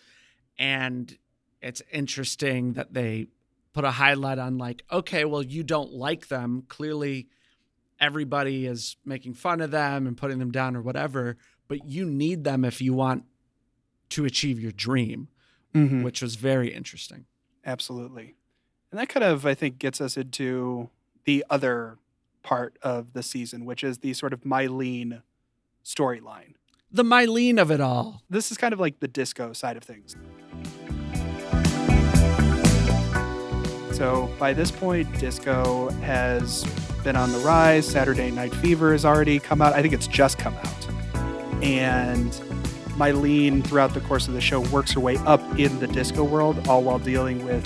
And it's interesting that they put a highlight on, like, okay, well, you don't like them. Clearly, everybody is making fun of them and putting them down or whatever, but you need them if you want to achieve your dream, Mm-hmm. which was very interesting. Absolutely. And that kind of, I think, gets us into the other part of the season, which is the sort of Mylene storyline. The Mylene of it all. This is kind of like the disco side of things. So by this point, disco has been on the rise. Saturday Night Fever has already come out. I think it's just come out. And Mylene, throughout the course of the show, works her way up in the disco world, all while dealing with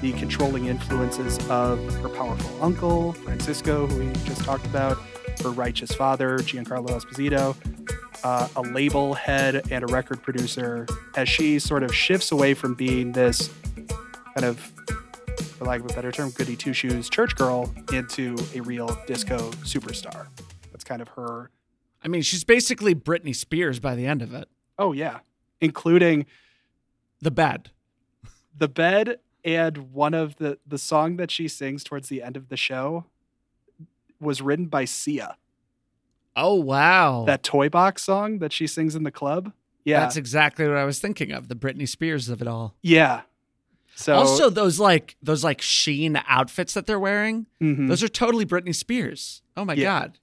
the controlling influences of her powerful uncle, Francisco, who we just talked about, her righteous father, Giancarlo Esposito, uh, a label head, and a record producer, as she sort of shifts away from being this kind of, for lack of a better term, goody two shoes church girl into a real disco superstar. That's kind of her. I mean, she's basically Britney Spears by the end of it. Oh, yeah. Including The bed. the bed and one of the the song that she sings towards the end of the show was written by Sia. Oh wow. That toy box song that she sings in the club. Yeah. That's exactly what I was thinking of, the Britney Spears of it all. yeah. So also those like those like sheen outfits that they're wearing, mhm. those are totally Britney Spears. Oh my Yeah. god.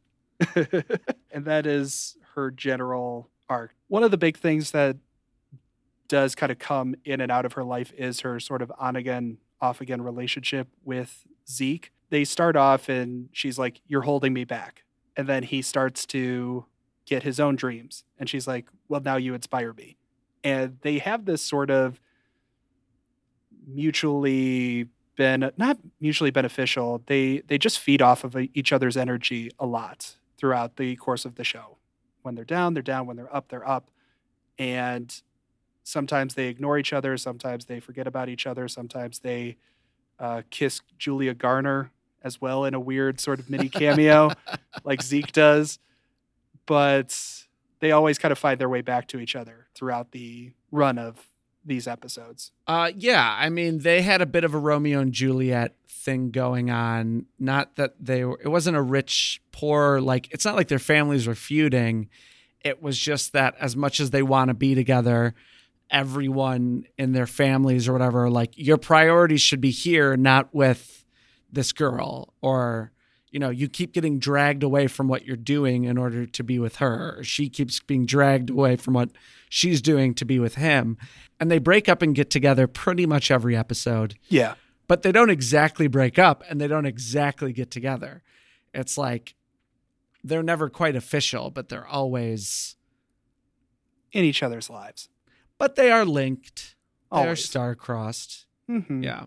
and that is her general arc. One of the big things that does kind of come in and out of her life is her sort of on again, off again relationship with Zeke. They start off and she's like, You're holding me back. And then he starts to get his own dreams. And she's like, Well, now you inspire me. And they have this sort of mutually been not mutually beneficial. They they just feed off of each other's energy a lot throughout the course of the show. When they're down, they're down. When they're up, they're up. And sometimes they ignore each other. Sometimes they forget about each other. Sometimes they uh, kiss Julia Garner as well in a weird sort of mini cameo, like Zeke does. But they always kind of find their way back to each other throughout the run of these episodes. Uh, yeah, I mean, they had a bit of a Romeo and Juliet thing going on. Not that they were, it wasn't a rich, poor, like, it's not like their families were feuding. It was just that as much as they want to be together, everyone in their families or whatever, like, your priorities should be here, not with this girl. Or, you know, you keep getting dragged away from what you're doing in order to be with her. She keeps being dragged away from what she's doing to be with him and they break up and get together pretty much every episode, Yeah. but they don't exactly break up and they don't exactly get together. It's like they're never quite official, but they're always, In each other's lives. but they are linked. They're star-crossed. Mhm. Yeah.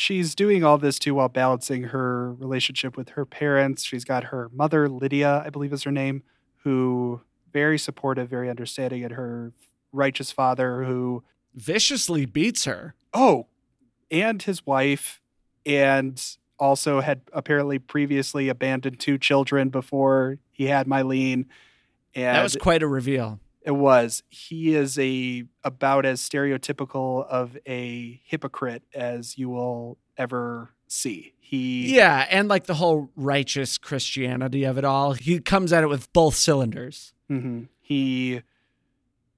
She's doing all this too while balancing her relationship with her parents. She's got her mother, Lydia, I believe is her name, who very supportive, very understanding, and her righteous father who Viciously beats her. oh, and his wife, and also had apparently previously abandoned two children before he had Mylene. And that was quite a reveal. It was. He is a about as stereotypical of a hypocrite as you will ever see. He Yeah, and like the whole righteous Christianity of it all. He comes at it with both cylinders. Mhm. He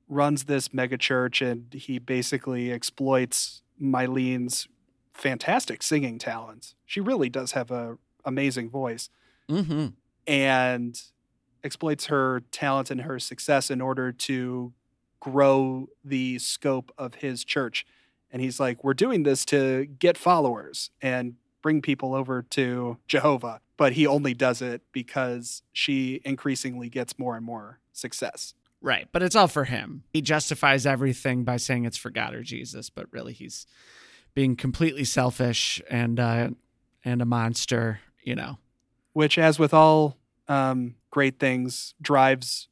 runs this mega church and he basically exploits Mylene's fantastic singing talents. She really does have a amazing voice Mm-hmm. and exploits her talent and her success in order to grow the scope of his church. And he's like, We're doing this to get followers and bring people over to Jehovah. But he only does it because she increasingly gets more and more success. Right, but it's all for him. He justifies everything by saying it's for God or Jesus, but really he's being completely selfish and uh, and a monster. You know. which, as with all um, great things, drives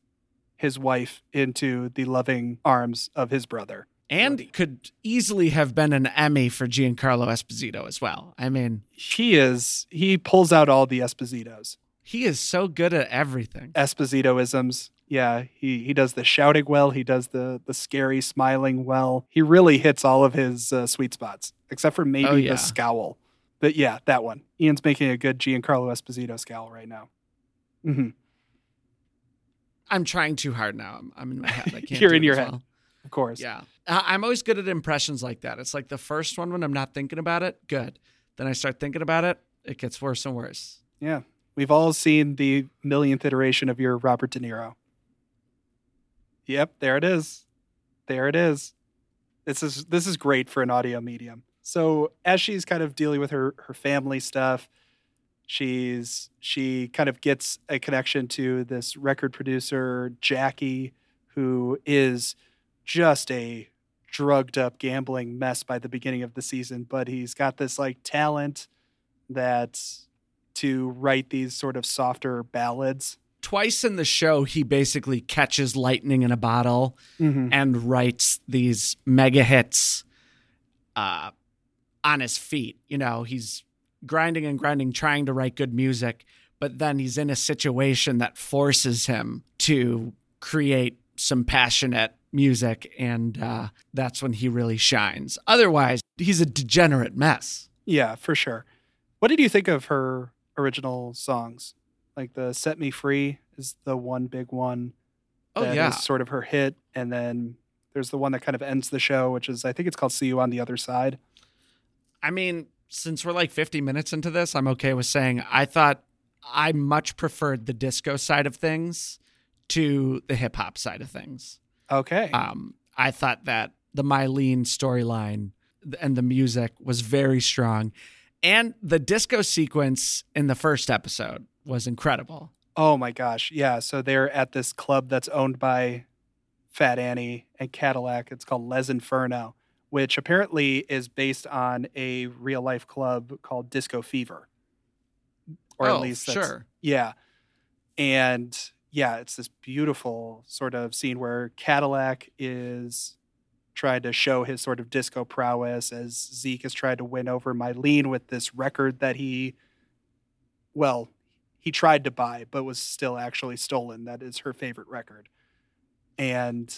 his wife into the loving arms of his brother. And could easily have been an Emmy for Giancarlo Esposito as well. I mean, He is, he pulls out all the Espositos, he is so good at everything. Espositoisms. Yeah, he, he does the shouting well. He does the the scary smiling well. He really hits all of his uh, sweet spots, except for maybe Oh, yeah. the scowl. But yeah, that one. Ian's making a good Giancarlo Esposito scowl right now. hmm I'm trying too hard now. I'm, I'm in my head. I can't. You're in your head. well. Of course. Yeah. I'm always good at impressions like that. It's like the first one when I'm not thinking about it, good. Then I start thinking about it, it gets worse and worse. Yeah. We've all seen the millionth iteration of your Robert De Niro. Yep, there it is. There it is. This is this is great for an audio medium. So as she's kind of dealing with her her family stuff, she's she kind of gets a connection to this record producer Jackie who is just a drugged up gambling mess by the beginning of the season, but he's got this like talent that to write these sort of softer ballads. Twice in the show, he basically catches lightning in a bottle and writes these mega hits uh, on his feet. You know, he's grinding and grinding, trying to write good music, but then he's in a situation that forces him to create some passionate music, and uh, that's when he really shines. Otherwise, he's a degenerate mess. Yeah, for sure. What did you think of her original songs? Like the Set Me Free is the one big one. Oh that is yeah. sort of her hit. And then there's the one that kind of ends the show, which is I think it's called See You on the Other Side. I mean, since we're like 50 minutes into this, I'm okay with saying I thought I much preferred the disco side of things to the hip hop side of things. Okay. Um, I thought that the Mylene storyline and the music was very strong. And the disco sequence in the first episode was incredible. Oh my gosh. Yeah. So they're at this club that's owned by Fat Annie and Cadillac. It's called Les Inferno, which apparently is based on a real life club called Disco Fever. Or Oh, at least that's, sure. Yeah. And yeah, it's this beautiful sort of scene where Cadillac is trying to show his sort of disco prowess as Zeke has tried to win over Mylene with this record that he, well, he tried to buy, but was still actually stolen. That is her favorite record. And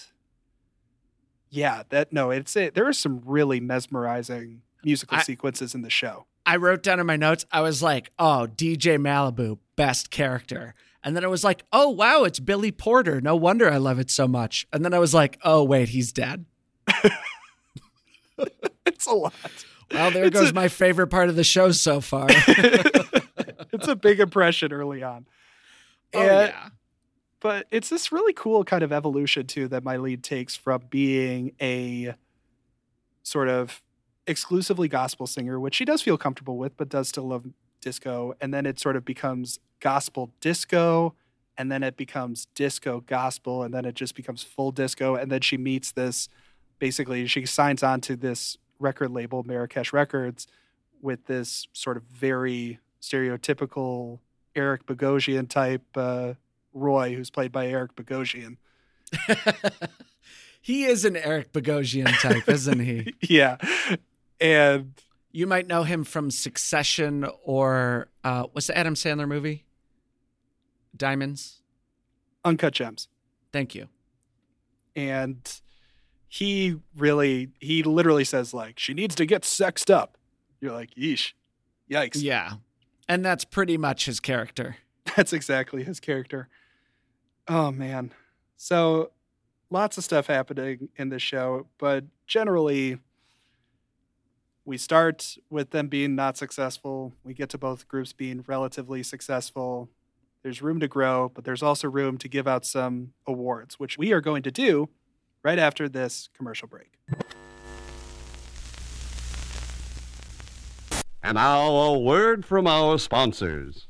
yeah, that no, it's it. There are some really mesmerizing musical I- sequences in the show. I wrote down in my notes, I was like, oh, DJ Malibu, best character. And then I was like, oh, wow, it's Billy Porter. No wonder I love it so much. And then I was like, oh, wait, he's dead. It's a lot. Well, there It's goes a- my favorite part of the show so far. it's a big impression early on. oh, And- yeah. But it's this really cool kind of evolution too that Mylene takes from being a sort of exclusively gospel singer, which she does feel comfortable with, but does still love disco. And then it sort of becomes gospel disco, and then it becomes disco gospel, and then it just becomes full disco. And then she meets this basically, she signs on to this record label, Marrakesh Records, with this sort of very stereotypical Eric Bogosian type uh, Roy, who's played by Eric Bogosian. he is an Eric Bogosian type, isn't he? yeah. And You might know him from Succession or uh, what's the Adam Sandler movie? Diamonds. Uncut Gems. Thank you. And he really, he literally says, like, she needs to get sexed up. You're like, yeesh. Yikes. Yeah. And that's pretty much his character. That's exactly his character. Oh, man. So lots of stuff happening in this show, but generally, we start with them being not successful. We get to both groups being relatively successful. There's room to grow, but there's also room to give out some awards, which we are going to do right after this commercial break. And now a word from our sponsors.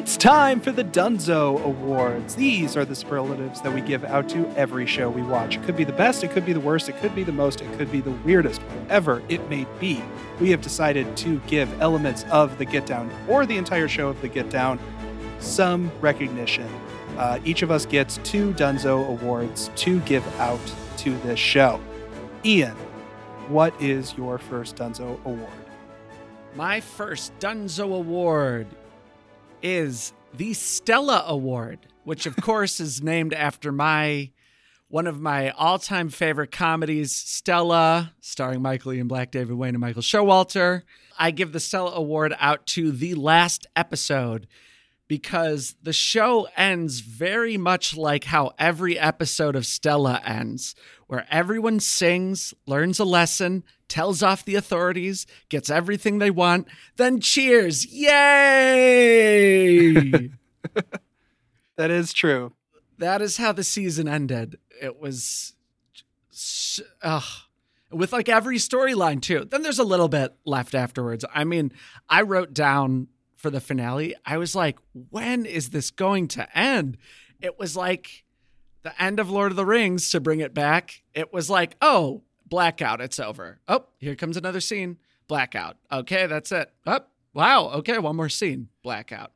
It's time for the Dunzo Awards. These are the superlatives that we give out to every show we watch. It could be the best, it could be the worst, it could be the most, it could be the weirdest, whatever it may be. We have decided to give elements of the Get Down or the entire show of the Get Down some recognition. Uh, each of us gets two Dunzo Awards to give out to this show. Ian, what is your first Dunzo Award? My first Dunzo Award is the Stella Award, which of course is named after my one of my all-time favorite comedies, Stella, starring Michael Ian Black, David Wain, and Michael Showalter. I give the Stella Award out to the last episode because the show ends very much like how every episode of Stella ends, where everyone sings, learns a lesson, tells off the authorities, gets everything they want, then cheers. Yay! That is true. that is how the season ended. It was, with like every storyline too. Then there's a little bit left afterwards. I mean, I wrote down for the finale. I was like, when is this going to end? It was like the end of Lord of the Rings to bring it back. It was like, oh, blackout, it's over. Oh, here comes another scene. Blackout. Okay, that's it. Oh, wow. Okay, one more scene. Blackout.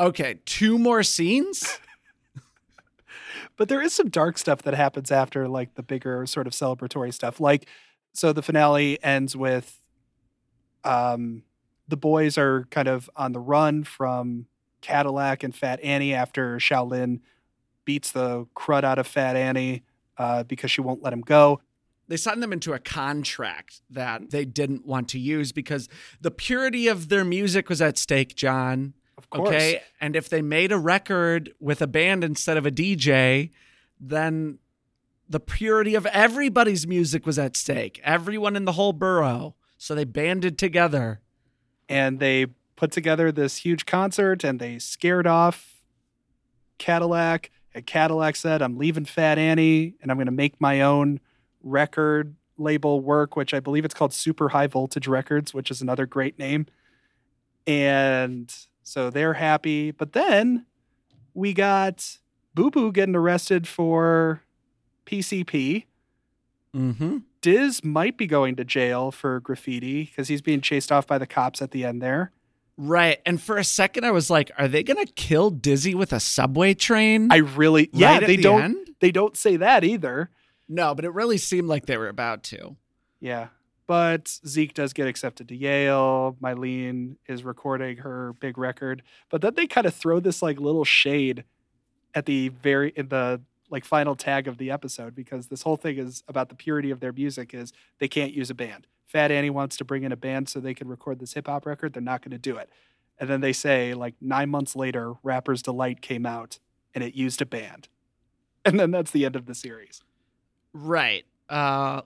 Okay, two more scenes? but there is some dark stuff that happens after like the bigger sort of celebratory stuff like so the finale ends with um the boys are kind of on the run from cadillac and fat annie after shaolin beats the crud out of Fat Annie uh, because she won't let him go. They signed them into a contract that they didn't want to use because the purity of their music was at stake, John. Of course. Okay. And if they made a record with a band instead of a DJ, then the purity of everybody's music was at stake. Everyone in the whole borough. So they banded together. And they put together this huge concert and they scared off Cadillac. Cadillac said, I'm leaving Fat Annie and I'm going to make my own record label work, which I believe it's called Super High Voltage Records, which is another great name. And so they're happy. But then we got Boo Boo getting arrested for PCP. Mm-hmm. Diz might be going to jail for graffiti because he's being chased off by the cops at the end there. Right. And for a second, I was like, are they going to kill Dizzy with a subway train? I really, yeah, Right they the don't, end? they don't say that either. no, but it really seemed like they were about to. Yeah. But Zeke does get accepted to Yale. Mylene is recording her big record. But then they kind of throw this like little shade at the very in the like final tag of the episode because this whole thing is about the purity of their music is they can't use a band. Fat Annie wants to bring in a band so they can record this hip hop record. They're not going to do it. And then they say like 9 months later Rapper's Delight came out and it used a band. And then that's the end of the series. Right. Uh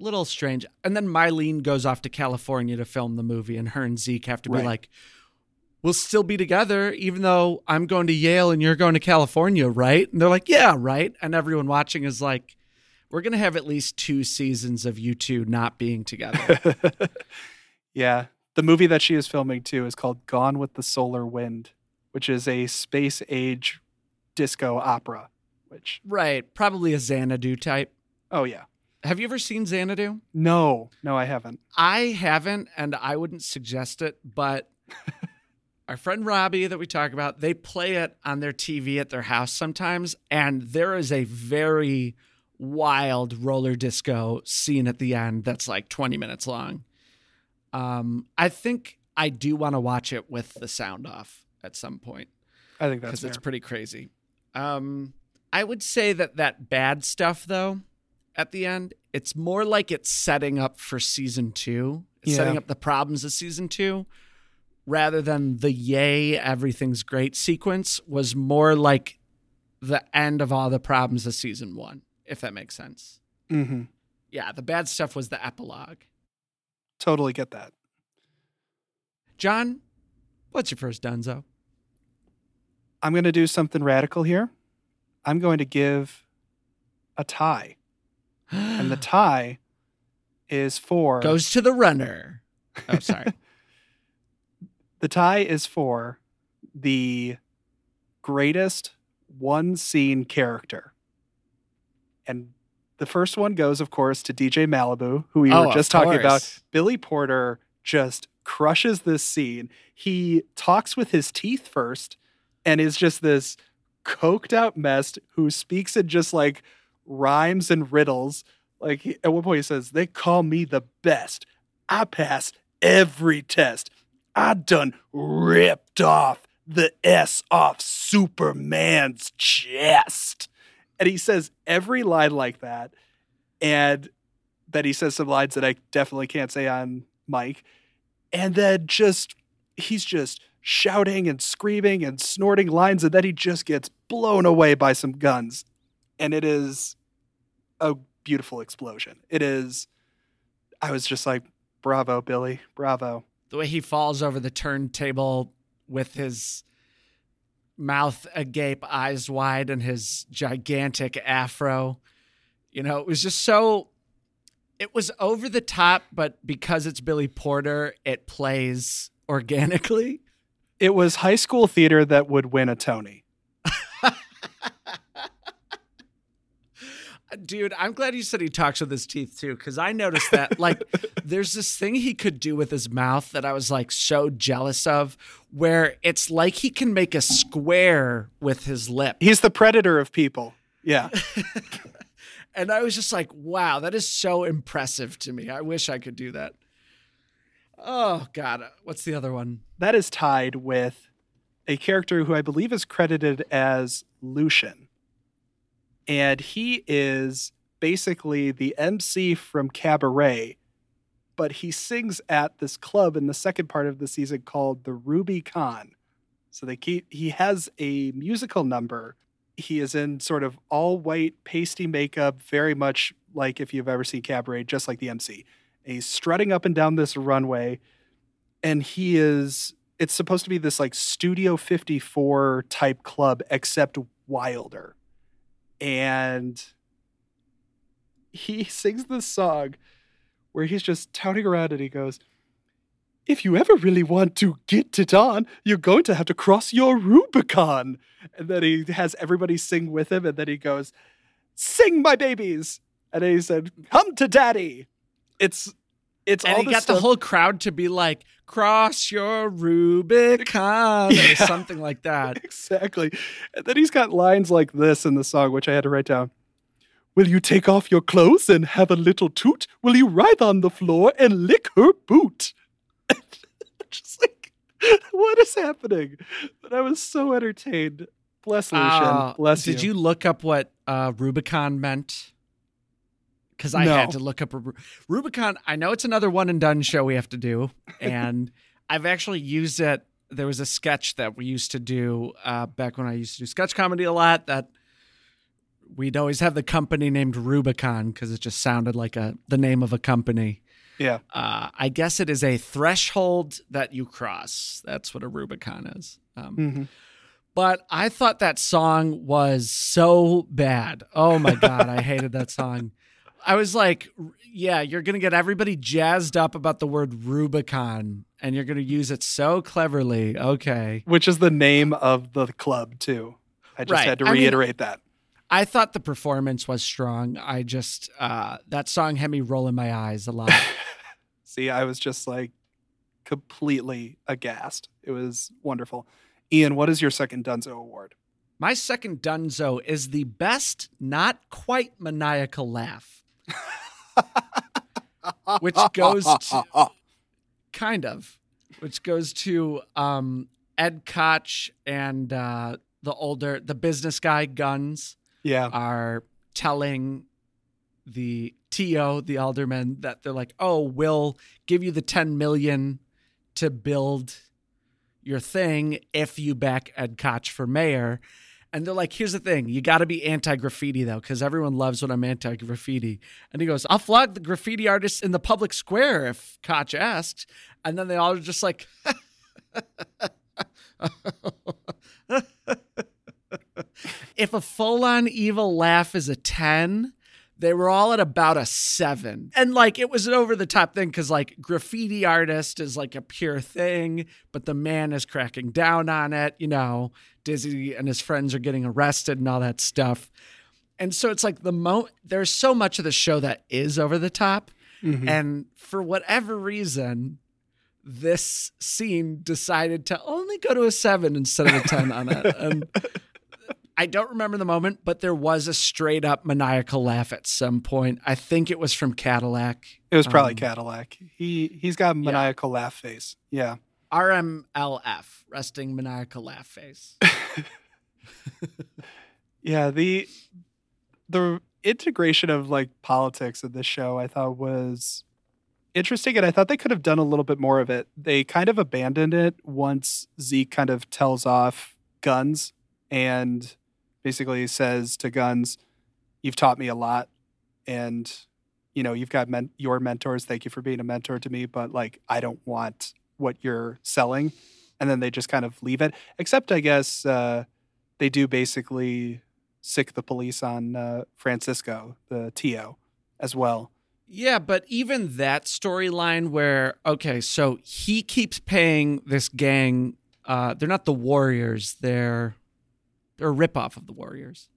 little strange. And then Mylene goes off to California to film the movie, and her and Zeke have to be Right. like, We'll still be together, even though I'm going to Yale and you're going to California, right? And they're like, Yeah, right. And everyone watching is like, We're gonna have at least two seasons of you two not being together. yeah. The movie that she is filming too is called Gone with the Solar Wind, which is a space age disco opera. Which, right. Probably a Xanadu type. oh, yeah. Have you ever seen Xanadu? No, no, I haven't. I haven't, and I wouldn't suggest it, but our friend Robbie that we talk about, they play it on their TV at their house sometimes, and there is a very wild roller disco scene at the end that's like 20 minutes long. Um, I think I do want to watch it with the sound off at some point I think that's because it's pretty crazy. Um, I would say that that bad stuff, though, at the end, it's more like it's setting up for season two, Yeah. setting up the problems of season two, rather than the yay, everything's great sequence was more like the end of all the problems of season one, if that makes sense. hmm Yeah, the bad stuff was the epilogue. Totally get that. John, what's your first Dunzo? I'm going to do something radical here. I'm going to give a tie. And the tie is for goes to the runner. Oh, sorry. the tie is for the greatest one scene character. And the first one goes, of course, to DJ Malibu, who we Oh, were just talking about. Billy Porter just crushes this scene. He talks with his teeth first and is just this coked out mess who speaks in just like rhymes and riddles. Like he, at one point he says, "They call me the best. I pass every test. I done ripped off the S off Superman's chest." And he says every line like that, and then he says some lines that I definitely can't say on mic, and then just he's just shouting and screaming and snorting lines, and then he just gets blown away by some guns, and it is a beautiful explosion. It is. I was just like, "Bravo, Billy! Bravo!" the way he falls over the turntable with his mouth agape, eyes wide, and his gigantic afro. You know, it was just so. It was over the top, but because it's Billy Porter, it plays organically. It was high school theater that would win a Tony. Dude, I'm glad you said he talks with his teeth too, because I noticed that like there's this thing he could do with his mouth that I was like so jealous of, where it's like he can make a square with his lip. He's the predator of people. Yeah. And I was just like, wow, that is so impressive to me. I wish I could do that. Oh, God. What's the other one? that is tied with a character who I believe is credited as Lucian. And he is basically the MC from Cabaret, but he sings at this club in the second part of the season called the Ruby Con. So they keep he has a musical number. He is in sort of all white pasty makeup, very much like if you've ever seen Cabaret, just like the MC. And he's strutting up and down this runway, and he is it's supposed to be this like Studio 54 type club, except wilder. And he sings this song where he's just touting around and he goes, If you ever really want to get it on, you're going to have to cross your Rubicon. And then he has everybody sing with him, and then he goes, Sing, my babies. And then he said, Come to daddy. It's it's and all got stuff. the whole crowd to be like, "Cross your Rubicon," Yeah. or something like that. exactly. And then he's got lines like this in the song, which I had to write down. Will you take off your clothes and have a little toot? Will you writhe on the floor and lick her boot? Just like, what is happening? But I was so entertained. Bless Lucian. Uh, Bless did you. you look up what uh, Rubicon meant? Because I No. had to look up a Rubicon. I know it's another one and done show we have to do, and I've actually used it. There was a sketch that we used to do uh, back when I used to do sketch comedy a lot. That we'd always have the company named Rubicon because it just sounded like a the name of a company. Yeah. Uh, I guess it is a threshold that you cross. That's what a Rubicon is. Um, Mhm. but I thought that song was so bad. Oh my god, I hated that song. I was like, yeah, you're going to get everybody jazzed up about the word Rubicon and you're going to use it so cleverly. Okay. Which is the name of the club, too. I just Right. had to I mean- reiterate that. I thought the performance was strong. I just uh that song had me rolling my eyes a lot. See, I was just like completely aghast. It was wonderful. Ian, what is your second Dunzo award? my second dunzo is the best not quite maniacal laugh. Which goes to kind of, which goes to um, Ed Koch and uh, the older, the business guy Guns Yeah. are telling the TO, the alderman, that they're like, oh, we'll give you the 10 million to build your thing if you back Ed Koch for mayor. And they're like, here's the thing, you got to be anti graffiti though, because everyone loves when I'm anti graffiti. And he goes, I'll flog the graffiti artists in the public square if Koch asks. And then they all are just like, if a full on evil laugh is a 10, they were all at about a seven. And like it was an over the top thing because like graffiti artist is like a pure thing, but the man is cracking down on it. You know, Dizzee and his friends are getting arrested and all that stuff. And so it's like the mo there's so much of the show that is over the top. Mhm. And for whatever reason, this scene decided to only go to a seven instead of a 10 on it. And I don't remember the moment, but there was a straight up maniacal laugh at some point. I think it was from Cadillac. It was probably Um, Cadillac. He he's got a maniacal laugh face. Yeah. RMLF, resting maniacal laugh face. Yeah, the the integration of like politics in this show I thought was interesting and I thought they could have done a little bit more of it. They kind of abandoned it once Zeke kind of tells off Guns and basically says to Guns, "You've taught me a lot and you know, you've got men- your mentors. Thank you for being a mentor to me, but like I don't want what you're selling." And then they just kind of leave it. Except I guess uh they do basically sick the police on uh, Francisco, the TO, as well. Yeah, but even that storyline where okay, so he keeps paying this gang. Uh, they're not the Warriors. They're they're ripoff of the Warriors,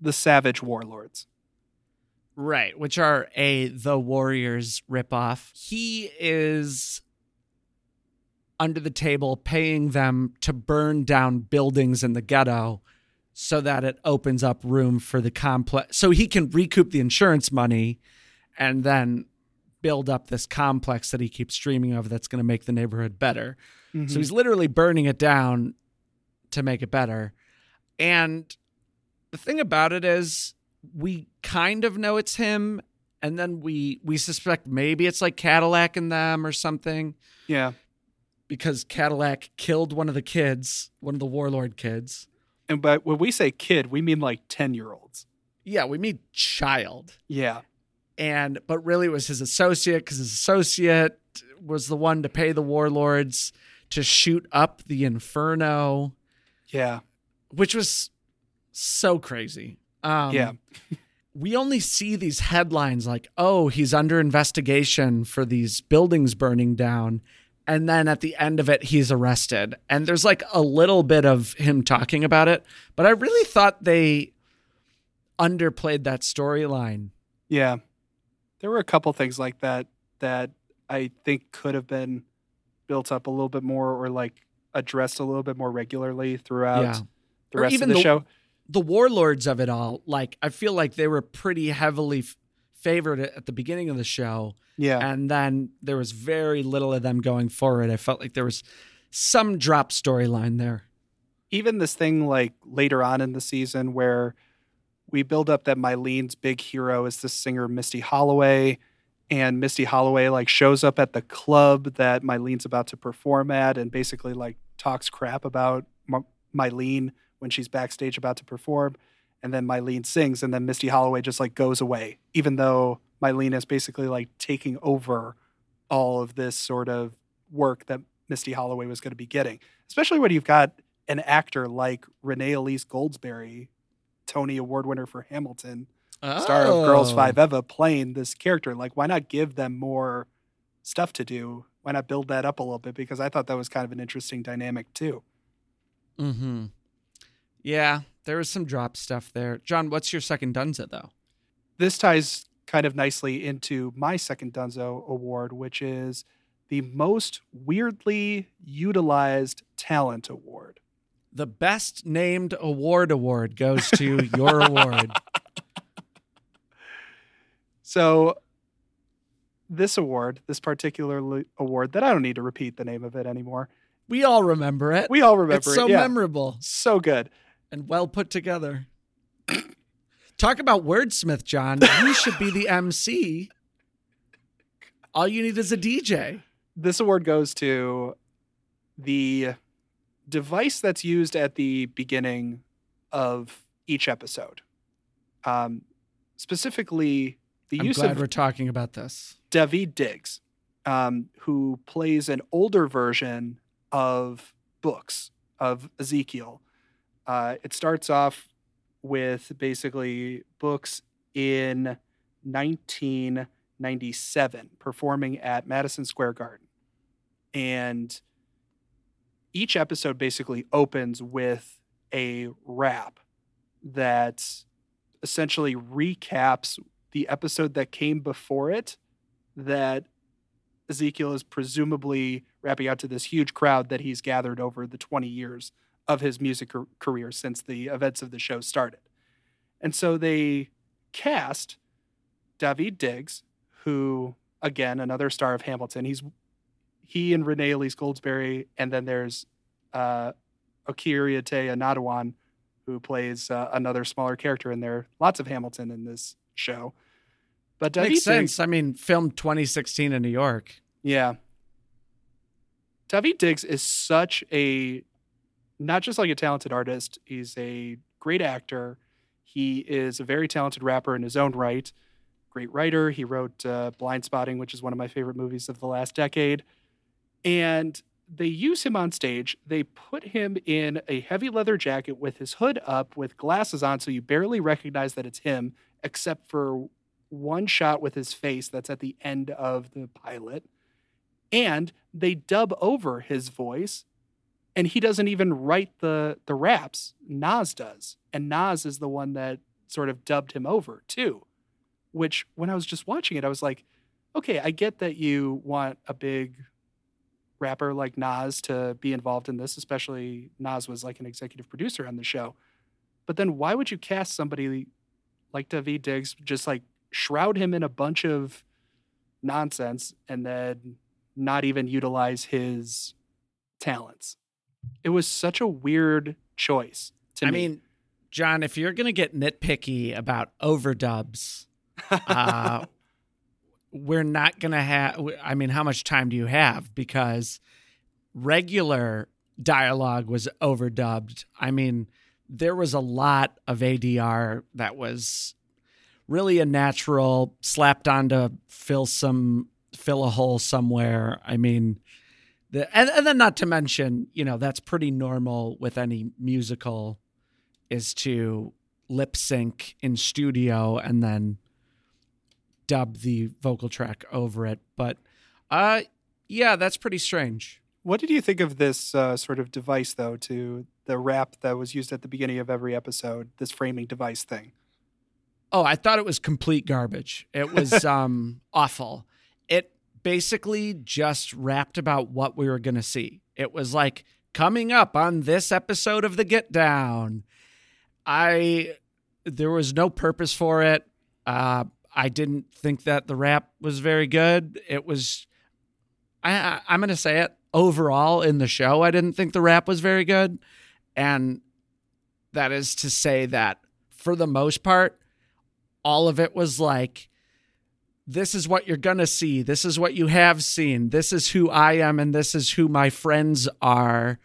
The Savage Warlords. right? Which are a the Warriors ripoff. He is under the table paying them to burn down buildings in the ghetto so that it opens up room for the complex so he can recoup the insurance money and then build up this complex that he keeps dreaming of that's going to make the neighborhood better. Mm-hmm. So he's literally burning it down to make it better. And the thing about it is we kind of know it's him and then we we suspect maybe it's like Cadillac and them or something Yeah. because Cadillac killed one of the kids, one of the warlord kids. And but when we say kid, we mean like 10 year olds. Yeah, we mean child. Yeah. And but really it was his associate cuz his associate was the one to pay the warlords to shoot up the inferno, Yeah. Which was so crazy. Um Yeah. we only see these headlines like, oh, he's under investigation for these buildings burning down. And then at the end of it, he's arrested. And there's like a little bit of him talking about it. But I really thought they underplayed that storyline. Yeah. There were a couple things like that that I think could have been built up a little bit more or like addressed a little bit more regularly throughout Yeah. The Or rest even of the, the- show. The warlords of it all, like, I feel like they were pretty heavily f- favored at the beginning of the show. Yeah. And then there was very little of them going forward. I felt like there was some drop storyline there. even this thing like later on in the season where we build up that Mylene's big hero is this singer Misty Holloway, and Misty Holloway like shows up at the club that Mylene's about to perform at, and basically like talks crap about M- Mylene when she's backstage about to perform, and then Mylene sings, and then Misty Holloway just like goes away, even though Mylene is basically like taking over all of this sort of work that Misty Holloway was going to be getting, especially when you've got an actor like Renee Elise Goldsberry, Tony Award winner for Hamilton, star of Girls Oh. Five Eva, playing this character. Like, why not give them more stuff to do? Why not build that up a little bit? Because I thought that was kind of an interesting dynamic too. Mm-hmm. Yeah, there was some drop stuff there. John, what's your second Dunzo though? This ties kind of nicely into my second Dunzo award, which is the most weirdly utilized talent award. The best named award award goes to your award. So, this award, this particular award that I don't need to repeat the name of it anymore. We all remember it. We all remember it. so. Yeah. memorable so good. And well put together. Talk about wordsmith, John. You should be the MC. All you need is a DJ. This award goes to the device that's used at the beginning of each episode. Um, specifically, the I'm use glad of we're talking about this. Daveed Diggs, um, who plays an older version of books of Ezekiel. Uh, it starts off with basically books in 1997 performing at Madison Square Garden. And each episode basically opens with a rap that essentially recaps the episode that came before it that Ezekiel is presumably rapping out to this huge crowd that he's gathered over the 20 years of his music career since the events of the show started. And so they cast Daveed Diggs, who, again, another star of Hamilton. He's he and Renee Elise Goldsberry, and then there's uh, Okieriete Onaodowan, who plays uh, another smaller character in there. Lots of Hamilton in this show. But David Makes Diggs, sense. I mean, filmed 2016 in New York. yeah. Daveed Diggs is such a not just like a talented artist, he's a great actor. He is a very talented rapper in his own right. Great writer. He wrote uh, Blindspotting, which is one of my favorite movies of the last decade. And they use him on stage. They put him in a heavy leather jacket with his hood up, with glasses on, so you barely recognize that it's him, except for one shot with his face that's at the end of the pilot. And they dub over his voice, and he doesn't even write the the raps. Nas does, and Nas is the one that sort of dubbed him over too. Which, when I was just watching it, I was like, okay, I get that you want a big rapper like Nas to be involved in this, especially Nas was like an executive producer on the show. But then why would you cast somebody like Daveed Diggs, just like shroud him in a bunch of nonsense and then not even utilize his talents? It was such a weird choice to I me. mean, John, if you're going to get nitpicky about overdubs, uh, we're not going to have. I mean, how much time do you have? Because regular dialogue was overdubbed. I mean, there was a lot of ADR that was really a natural, slapped on to fill some fill a hole somewhere. I mean, the and, and then not to mention, you know, that's pretty normal with any musical is to lip sync in studio and then dub the vocal track over it. But uh yeah, that's pretty strange. What did you think of this uh, sort of device, though, to the rap that was used at the beginning of every episode? This framing device thing. Oh, I thought it was complete garbage. It was um awful. Basically just rapped about what we were going to see. It was like coming up on this episode of the Get Down. I there was no purpose for it. Uh, I didn't think that the rap was very good. It was. I, I I'm going to say it overall in the show. I didn't think the rap was very good, and that is to say that for the most part, all of it was like this is what you're going to see. This is what you have seen. This is who I am and this is who my friends are.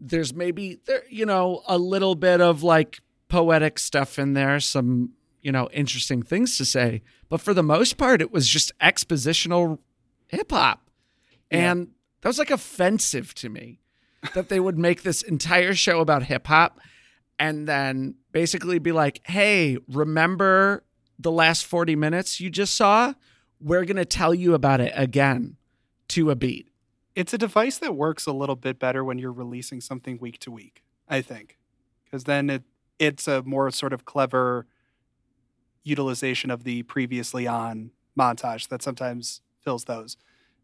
There's maybe there you know a little bit of like poetic stuff in there, some you know interesting things to say, but for the most part it was just expositional hip hop. And that was like offensive to me that they would make this entire show about hip hop and then basically be like, "Hey, remember the last 40 minutes you just saw, we're going to tell you about it again to a beat. It's a device that works a little bit better when you're releasing something week to week, I think. Because then it it's a more sort of clever utilization of the previously on montage that sometimes fills those.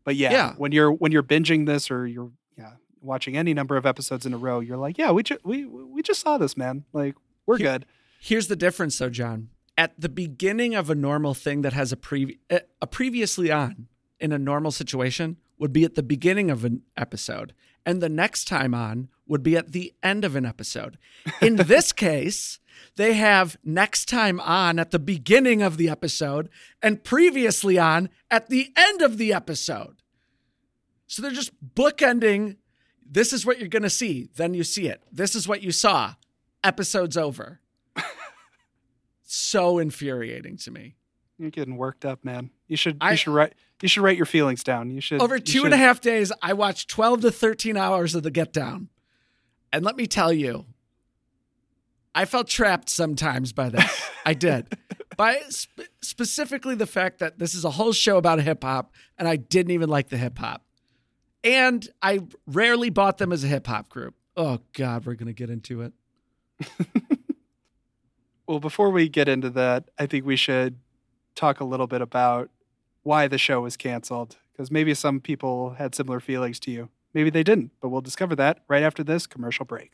But yeah, Yeah. when you're when you're binging this or you're yeah, watching any number of episodes in a row, you're like, yeah, we ju- we we just saw this, man. Like, we're Here- good. Here's the difference though, John. At the beginning of a normal thing that has a pre a previously on in a normal situation would be at the beginning of an episode and the next time on would be at the end of an episode. In this case, they have next time on at the beginning of the episode and previously on at the end of the episode. So they're just bookending this is what you're going to see, then you see it. This is what you saw. Episode's over. So infuriating to me. You're getting worked up, man. You should I- you should write you should write your feelings down. You should Over two and a half days, I watched 12 to 13 hours of the Get Down. And let me tell you, I felt trapped sometimes by this. I did. By sp- specifically the fact that this is a whole show about hip hop, and I didn't even like the hip hop. And I rarely bought them as a hip hop group. Oh, God, we're going to get into it. Well, before we get into that, I think we should talk a little bit about why the show was canceled because maybe some people had similar feelings to you. Maybe they didn't, but we'll discover that right after this commercial break.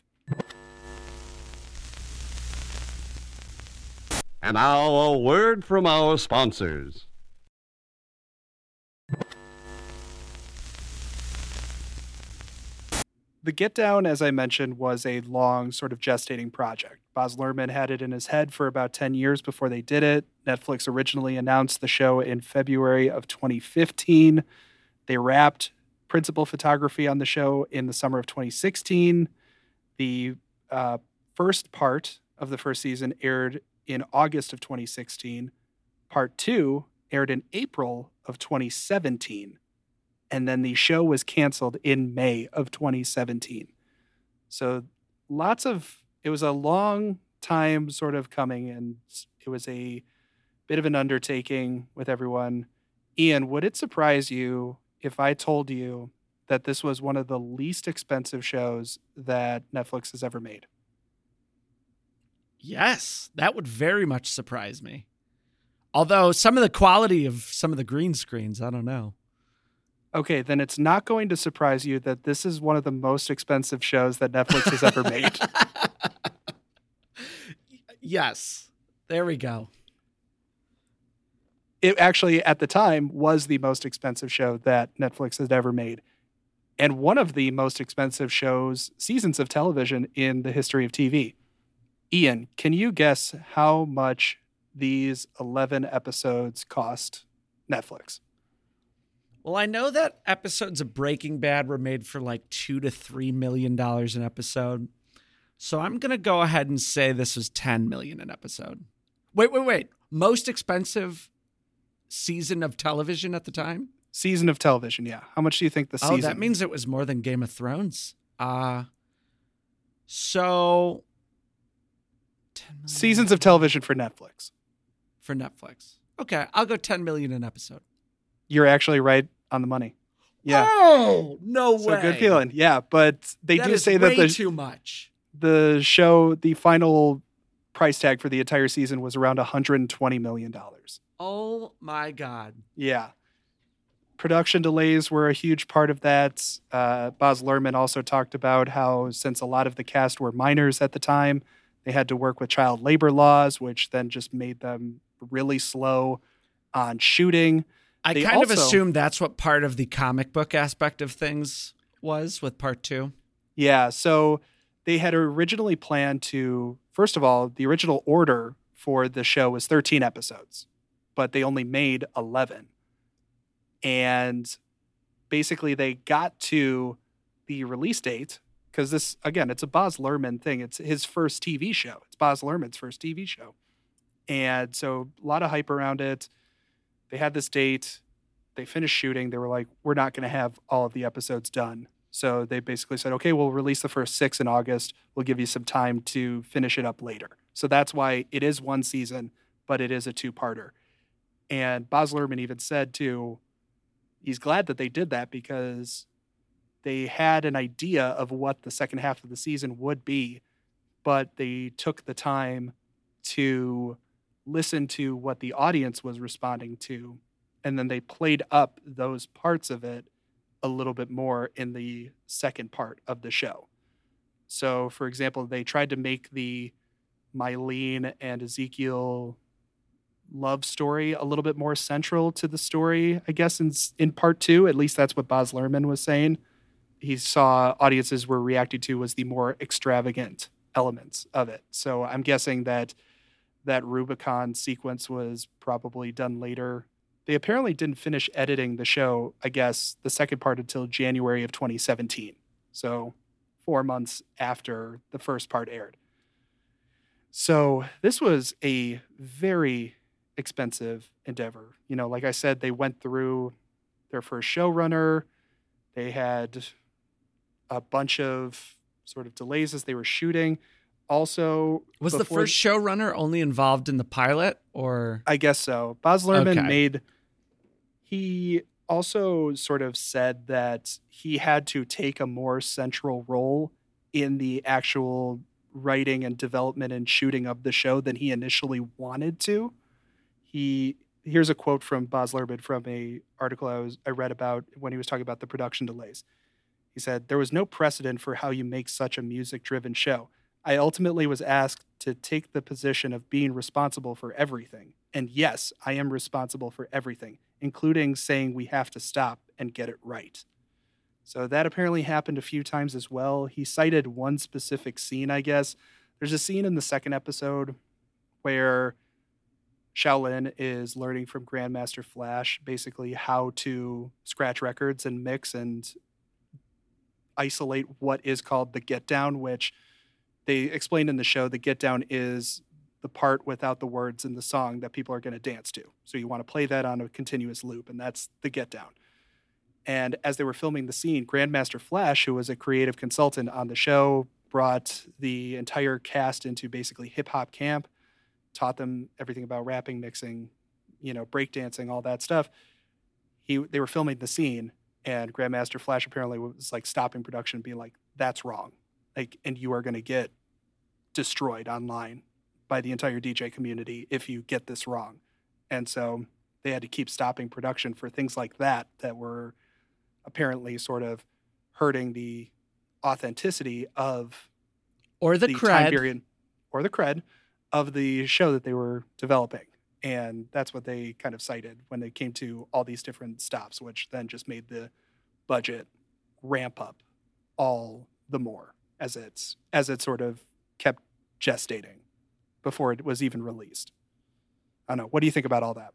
And now a word from our sponsors. The Get Down, as I mentioned, was a long sort of gestating project. Baz Luhrmann had it in his head for about 10 years before they did it. Netflix originally announced the show in February of 2015. They wrapped principal photography on the show in the summer of 2016. The uh, first part of the first season aired in August of 2016. Part two aired in April of 2017 and then the show was canceled in May of 2017. So lots of it was a long time sort of coming and it was a bit of an undertaking with everyone. Ian, would it surprise you if I told you that this was one of the least expensive shows that Netflix has ever made? Yes, that would very much surprise me. Although some of the quality of some of the green screens, I don't know. Okay, then it's not going to surprise you that this is one of the most expensive shows that Netflix has ever made. yes, there we go. it actually at the time was the most expensive show that Netflix had ever made. And one of the most expensive shows, seasons of television in the history of TV. Ian, can you guess how much these 11 episodes cost Netflix? Well, I know that episodes of Breaking Bad were made for like two to three million dollars an episode. So I'm gonna go ahead and say this was 10 million an episode. Wait, wait, wait. Most expensive season of television at the time? Season of television, yeah. How much do you think the Oh, season? Oh, that means it was more than Game of Thrones. Uh so 10 million seasons of television for Netflix. for Netflix. Okay, I'll go 10 million an episode. You're actually right on the money. Yeah. Oh, no way. So good feeling. Yeah, but they That do say that way the too much. The show, the final price tag for the entire season was around 120 million dollars. Oh my god. Yeah. Production delays were a huge part of that. Uh, Baz Luhrmann also talked about how, since a lot of the cast were minors at the time, they had to work with child labor laws, which then just made them really slow on shooting. I They kind of also- assumed that's what part of the comic book aspect of things was with part two. Yeah. So they had originally planned to, first of all, the original order for the show was 13 episodes, but they only made 11. And basically, they got to the release date because this, again, it's a Baz Luhrmann thing. It's his first TV show, it's Baz Luhrmann's first TV show. And so a lot of hype around it. They had this date. They finished shooting. They were like, we're not going to have all of the episodes done. So they basically said, okay, we'll release the first six in August. We'll give you some time to finish it up later. So that's why it is one season, but it is a two parter. And Baz Luhrmann even said, too, he's glad that they did that because they had an idea of what the second half of the season would be, but they took the time to listen to what the audience was responding to. And then they played up those parts of it a little bit more in the second part of the show. So, for example, they tried to make the Mylene and Ezekiel love story a little bit more central to the story, I guess, in, in part two. At least that's what Baz Luhrmann was saying. He saw audiences were reacting to was the more extravagant elements of it. So I'm guessing that that Rubicon sequence was probably done later. They apparently didn't finish editing the show, I guess, the second part until January of 2017. So four months after the first part aired. So this was a very expensive endeavor. You know, like I said, they went through their first showrunner. They had a bunch of sort of delays as they were shooting. Also, Was the first showrunner only involved in the pilot or I guess so. Baz Luhrmann Okay. made. He also sort of said that he had to take a more central role in the actual writing and development and shooting of the show than he initially wanted to. He here's a quote from Baz Luhrmann from a article I was I read about when he was talking about the production delays. He said there was no precedent for how you make such a music driven show. I ultimately was asked to take the position of being responsible for everything. And yes, I am responsible for everything, including saying we have to stop and get it right. So that apparently happened a few times as well. He cited one specific scene, I guess. There's a scene in the second episode where Shaolin is learning from Grandmaster Flash basically how to scratch records and mix and isolate what is called the get down, which they explained in the show the get down is the part without the words in the song that people are going to dance to. So you want to play that on a continuous loop, and that's the get down. And as they were filming the scene, Grandmaster Flash, who was a creative consultant on the show, brought the entire cast into basically hip hop camp, taught them everything about rapping, mixing, you know, breakdancing, all that stuff. He they were filming the scene, and Grandmaster Flash apparently was like stopping production, being like, "That's wrong," like, and you are going to get destroyed online by the entire DJ community if you get this wrong. And so they had to keep stopping production for things like that that were apparently sort of hurting the authenticity of or the, the, cred? period or the cred of the show that they were developing. And that's what they kind of cited when they came to all these different stops, which then just made the budget ramp up all the more as it's as it sort of kept gestating before it was even released. I don't know. What do you think about all that?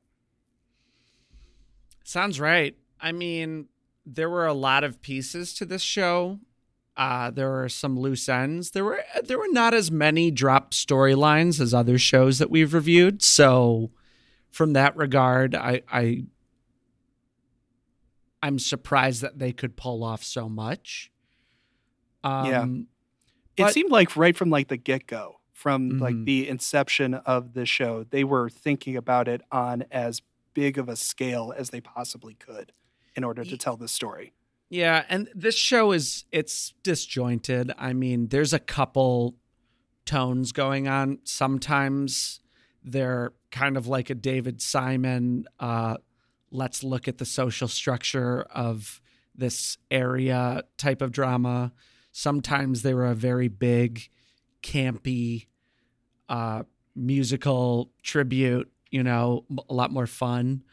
Sounds right. I mean, there were a lot of pieces to this show. Uh, there were some loose ends. There were there were not as many drop storylines as other shows that we've reviewed. So, from that regard, I, I I'm surprised that they could pull off so much. Um, Yeah. it But- seemed like right from like the get-go from like Mhm. the inception of the show they were thinking about it on as big of a scale as they possibly could in order to tell this story Yeah, and this show is it's disjointed. I mean, there's a couple tones going on. Sometimes they're kind of like a David Simon uh let's look at the social structure of this area type of drama. Sometimes they were a very big campy uh musical tribute, you know, a lot more fun.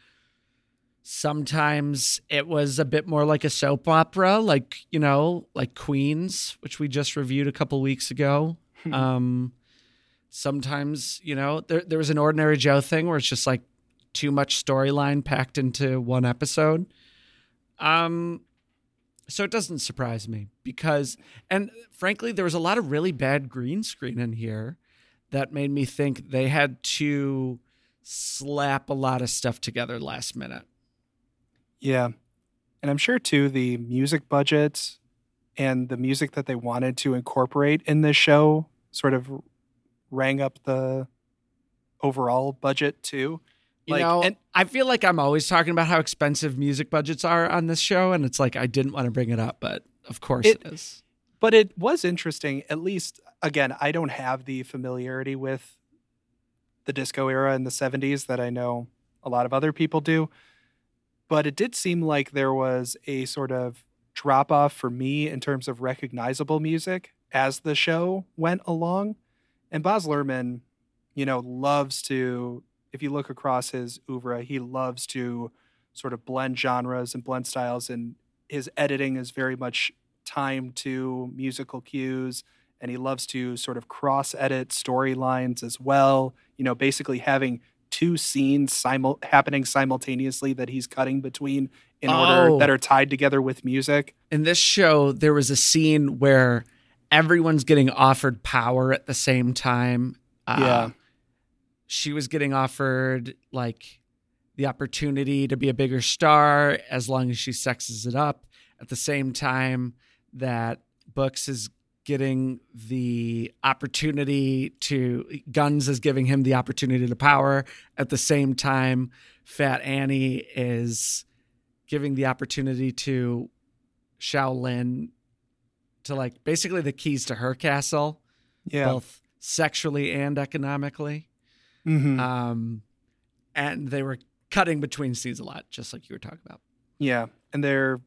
Sometimes it was a bit more like a soap opera, like, you know, like Queens, which we just reviewed a couple weeks ago. um, sometimes, you know, there, there was an Ordinary Joe thing where it's just like too much storyline packed into one episode. Um, so it doesn't surprise me because, and frankly, there was a lot of really bad green screen in here that made me think they had to slap a lot of stuff together last minute. Yeah. And I'm sure too the music budget and the music that they wanted to incorporate in this show sort of rang up the overall budget too. You Like, know, and- I feel like I'm always talking about how expensive music budgets are on this show, and it's like I didn't want to bring it up, but of course It- it is. But it was interesting, at least again, I don't have the familiarity with the disco era in the 70s that I know a lot of other people do. But it did seem like there was a sort of drop off for me in terms of recognizable music as the show went along. And Baz Luhrmann, you know, loves to, if you look across his oeuvre, he loves to sort of blend genres and blend styles. And his editing is very much timed to musical cues. And he loves to sort of cross edit storylines as well. You know, basically having two scenes simul- happening simultaneously that he's cutting between in order Oh. that are tied together with music. In this show, there was a scene where everyone's getting offered power at the same time. Uh, Yeah. She was getting offered like the opportunity to be a bigger star as long as she sexes it up. At the same time that Books is getting the opportunity to Guns is giving him the opportunity to power. At the same time, Fat Annie is giving the opportunity to Shaolin to like basically the keys to her castle, Yeah. both sexually and economically. Mhm. Um, and they were cutting between scenes a lot, just like you were talking about. Yeah, and they're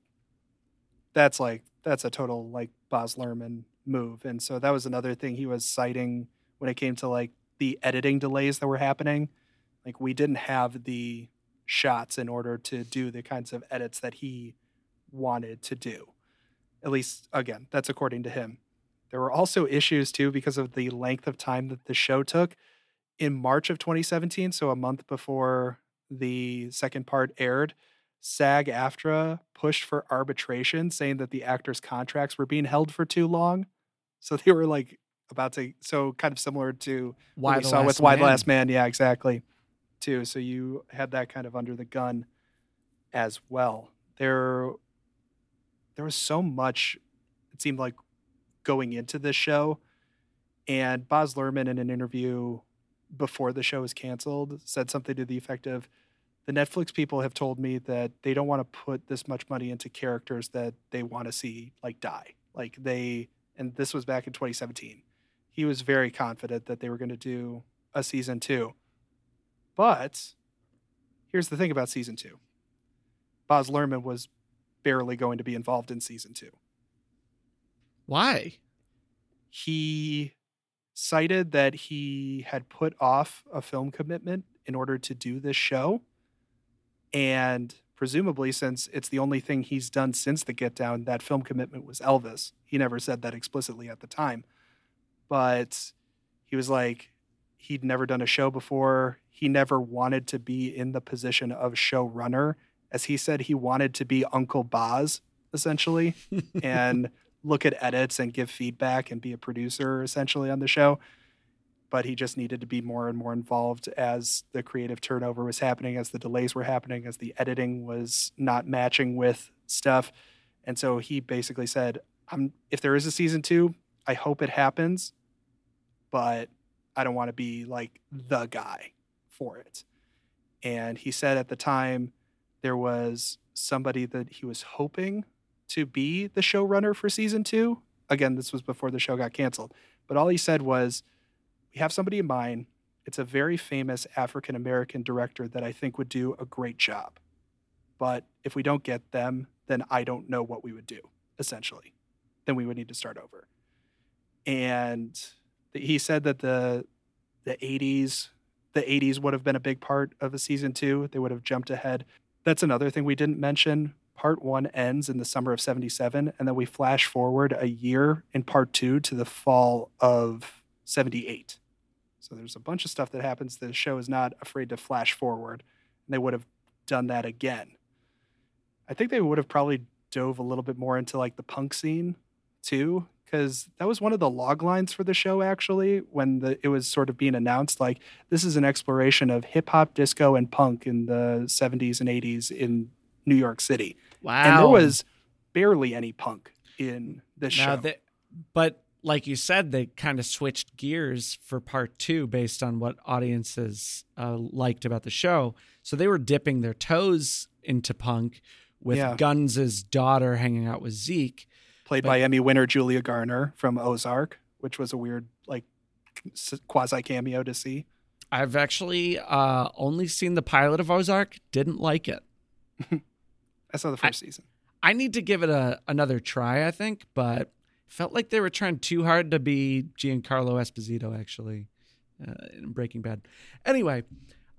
that's like that's a total like Baz Luhrmann move, and so that was another thing he was citing when it came to like the editing delays that were happening. Like we didn't have the shots in order to do the kinds of edits that he wanted to do. At least again, that's according to him. There were also issues too because of the length of time that the show took. In March of 2017, so a month before the second part aired, SAG AFTRA pushed for arbitration, saying that the actors' contracts were being held for too long. So they were like about to, so kind of similar to Why what we saw with Y the Last Man. Yeah, exactly. Too. So you had that kind of under the gun as well. There, there was so much. It seemed like going into this show, and Baz Luhrmann in an interview before the show was canceled said something to the effect of, "The Netflix people have told me that they don't want to put this much money into characters that they want to see like die. Like they." And this was back in 2017 he was very confident that they were going to do a season two. But here's the thing about season two Baz Luhrmann was barely going to be involved in season two. Why? He cited that he had put off a film commitment in order to do this show. And presumably, since it's the only thing he's done since the Get Down, that film commitment was Elvis. He never said that explicitly at the time. But He was like, he'd never done a show before. He never wanted to be in the position of showrunner. As he said, he wanted to be Uncle Baz, essentially, and look at edits and give feedback and be a producer, essentially, on the show. But he just needed to be more and more involved as the creative turnover was happening, as the delays were happening, as the editing was not matching with stuff. And so he basically said, I'm if there is a season two, I hope it happens, but I don't want to be like the guy for it. And he said at the time there was somebody that he was hoping to be the showrunner for season two. Again, this was before the show got canceled. But all he said was, We have somebody in mind. It's a very famous African American director that I think would do a great job. But if we don't get them, then I don't know what we would do, essentially. Then we would need to start over. And he said that the the 80s the 80s would have been a big part of a season 2 they would have jumped ahead that's another thing we didn't mention part 1 ends in the summer of 77 and then we flash forward a year in part 2 to the fall of 78 so there's a bunch of stuff that happens the show is not afraid to flash forward. And they would have done that again. I think they would have probably dove a little bit more into like the punk scene too because that was one of the log lines for the show actually when the it was sort of being announced like this is an exploration of hip hop disco and punk in the 70s and 80s in New York City. Wow. and there was barely any punk in this now show. but like you said, they kind of switched gears for part two based on what audiences uh, liked about the show. So they were dipping their toes into punk with Yeah. Guns' daughter hanging out with Zeke. played but- by Emmy winner Julia Garner from Ozark which was a weird like quasi cameo to see I've actually uh, only seen the pilot of Ozark. Didn't like it. I saw the first season I need to give it a another try. I think, but felt like they were trying too hard to be Giancarlo Esposito. Actually, uh, in Breaking Bad. Anyway,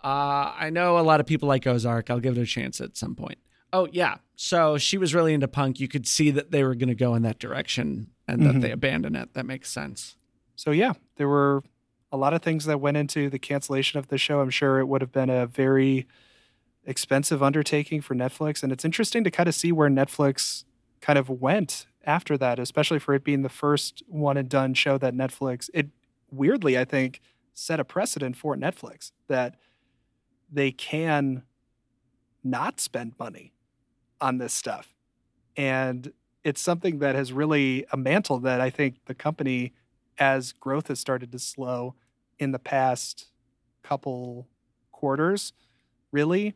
uh, I know a lot of people like Ozark. I'll give it a chance at some point. Oh yeah, so she was really into punk. You could see that they were going to go in that direction, and that Mhm. they abandoned it. That makes sense. So yeah, there were a lot of things that went into the cancellation of the show. I'm sure it would have been a very expensive undertaking for Netflix, and it's interesting to kind of see where Netflix kind of went after that, especially for it being the first one and done show that Netflix. It weirdly, I think, set a precedent for Netflix that they can not spend money on this stuff, and it's something that has really a mantle that I think the company as growth has started to slow in the past couple quarters, really,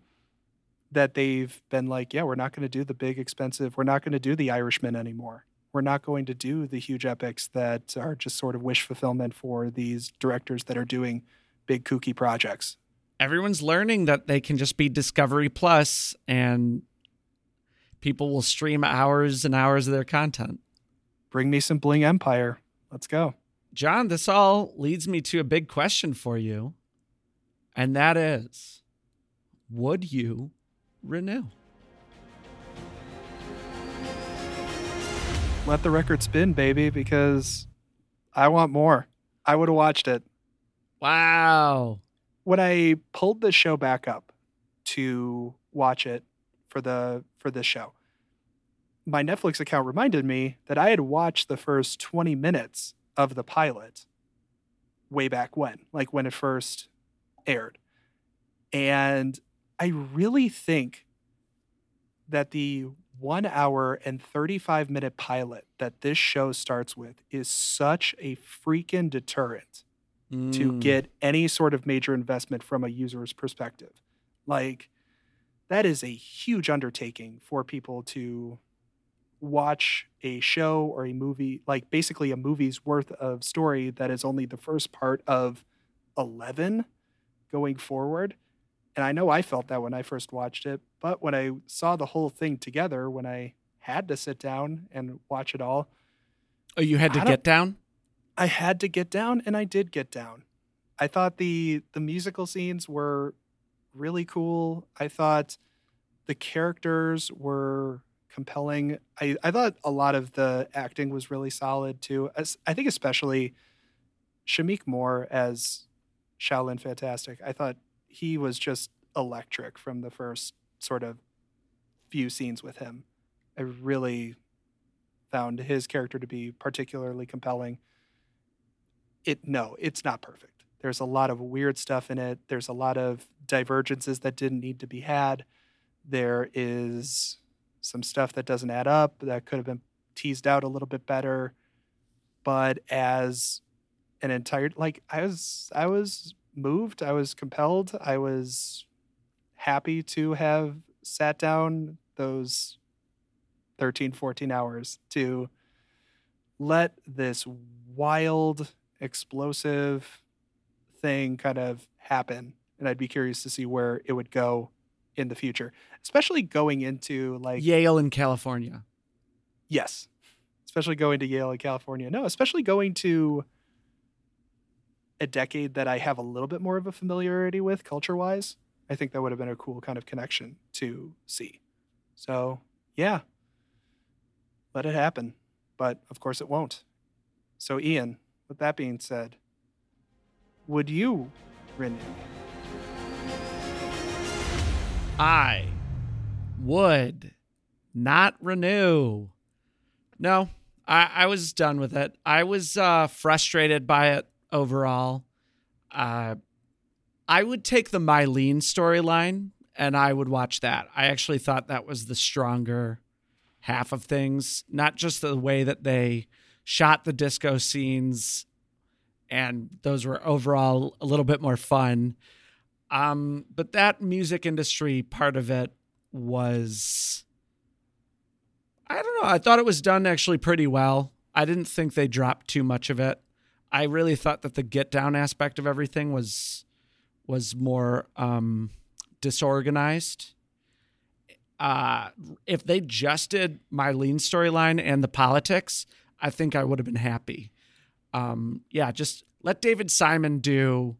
that they've been like, yeah, we're not going to do the big expensive, we're not going to do the Irishman anymore. We're not going to do the huge epics that are just sort of wish fulfillment for these directors that are doing big kooky projects. Everyone's learning that they can just be Discovery Plus, and people will stream hours and hours of their content. Bring me some Bling Empire. Let's go. John, this all leads me to a big question for you. And that is Would you renew? Let the record spin, baby, because I want more. I would have watched it. Wow. when I pulled the show back up to watch it for the for this show, my Netflix account reminded me that I had watched the first 20 minutes of the pilot way back when, like when it first aired. And I really think that the one hour and 35 minute pilot that this show starts with is such a freaking deterrent to Mm. get any sort of major investment from a user's perspective. Like, that is a huge undertaking for people to watch a show or a movie, like basically a movie's worth of story that is only the first part of 11 going forward. And I know I felt that when I first watched it, but when I saw the whole thing together, when I had to sit down and watch it all, Oh, you had to get down? I had to get down and I did get down. I thought the the musical scenes were really cool. I thought the characters were compelling. I, I thought a lot of the acting was really solid too. As, I think especially Shameik Moore as Shaolin Fantastic, I thought he was just electric from the first sort of few scenes with him. I really found his character to be particularly compelling. It no, it's not perfect. There's a lot of weird stuff in it. There's a lot of divergences that didn't need to be had. There is some stuff that doesn't add up that could have been teased out a little bit better. But as an entire like I was I was moved, I was compelled, I was happy to have sat down those 13 14 hours to let this wild explosive thing kind of happen and I'd be curious to see where it would go in the future, especially going into like Yale in California. Yes. Especially going to Yale in California. No, especially going to a decade that I have a little bit more of a familiarity with culture wise. I think that would have been a cool kind of connection to see. So, yeah, let it happen. But of course, it won't. So, Ian, with that being said, would you renew? I would not renew. No, I, I was done with it. I was uh, frustrated by it overall. Uh, I would take the Mylene storyline and I would watch that. I actually thought that was the stronger half of things, not just the way that they shot the disco scenes and those were overall a little bit more fun. Um, but that music industry part of it was I don't know. I thought it was done actually pretty well. I didn't think they dropped too much of it. I really thought that the get down aspect of everything was was more um, disorganized. Uh, if they just did Mylene storyline and the politics, I think I would have been happy. Um, yeah, just let David Simon do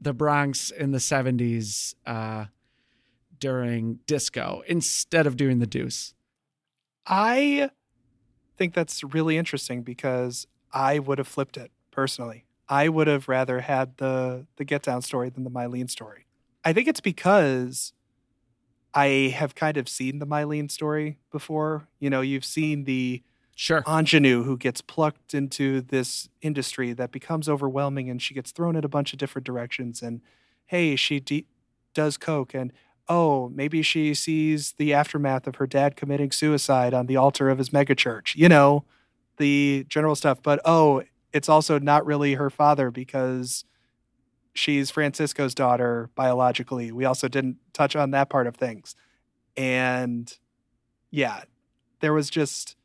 the Bronx in the 70s uh, during disco instead of doing the deuce. I think that's really interesting because I would have flipped it personally. I would have rather had the the get down story than the Mylene story. I think it's because I have kind of seen the Mylene story before. You know, you've seen the Sure. ingenue who gets plucked into this industry that becomes overwhelming and she gets thrown in a bunch of different directions and hey she de- does coke and oh maybe she sees the aftermath of her dad committing suicide on the altar of his megachurch you know the general stuff but oh it's also not really her father because she's francisco's daughter biologically we also didn't touch on that part of things and yeah there was just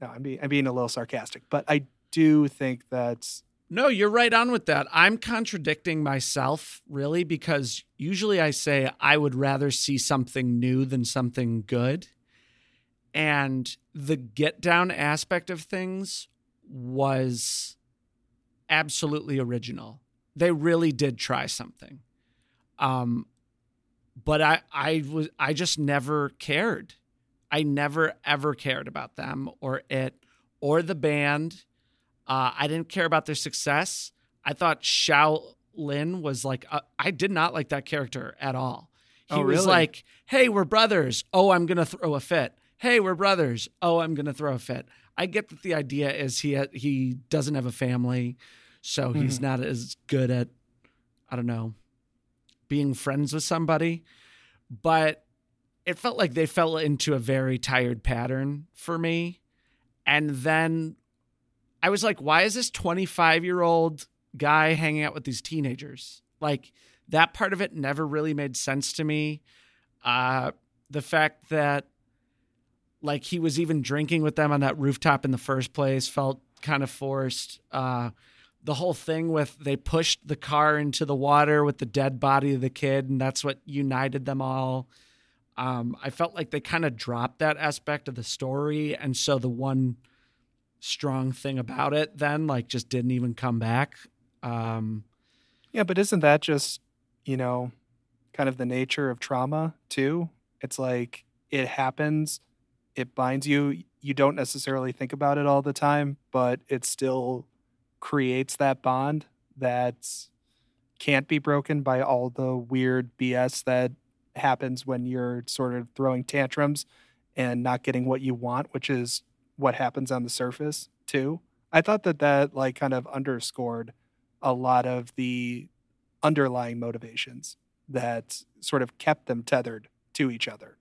no, I'm being I'm being a little sarcastic, but I do think that No, you're right on with that. I'm contradicting myself, really, because usually I say I would rather see something new than something good. And the get down aspect of things was absolutely original. They really did try something. Um, but I, I was I just never cared. I never ever cared about them or it or the band. Uh, I didn't care about their success. I thought Xiao Lin was like, uh, I did not like that character at all. He Oh, was like, hey, we're brothers. Oh, I'm going to throw a fit. Hey, we're brothers. Oh, I'm going to throw a fit. I get that the idea is he he doesn't have a family, so he's Mhm. not as good at, I don't know, being friends with somebody. But it felt like they fell into a very tired pattern for me. And then I was like, why is this 25 year old guy hanging out with these teenagers? Like, that part of it never really made sense to me. Uh, the fact that, like, he was even drinking with them on that rooftop in the first place felt kind of forced. Uh, the whole thing with they pushed the car into the water with the dead body of the kid, and that's what united them all. Um, I felt like they kind of dropped that aspect of the story, and so the one strong thing about it then like just didn't even come back. Um, yeah, but isn't that just you know kind of the nature of trauma too? It's like it happens, it binds you. You don't necessarily think about it all the time, but it still creates that bond that can't be broken by all the weird BS that happens when you're sort of throwing tantrums and not getting what you want, which is what happens on the surface too. I thought that that like kind of underscored a lot of the underlying motivations that sort of kept them tethered to each other.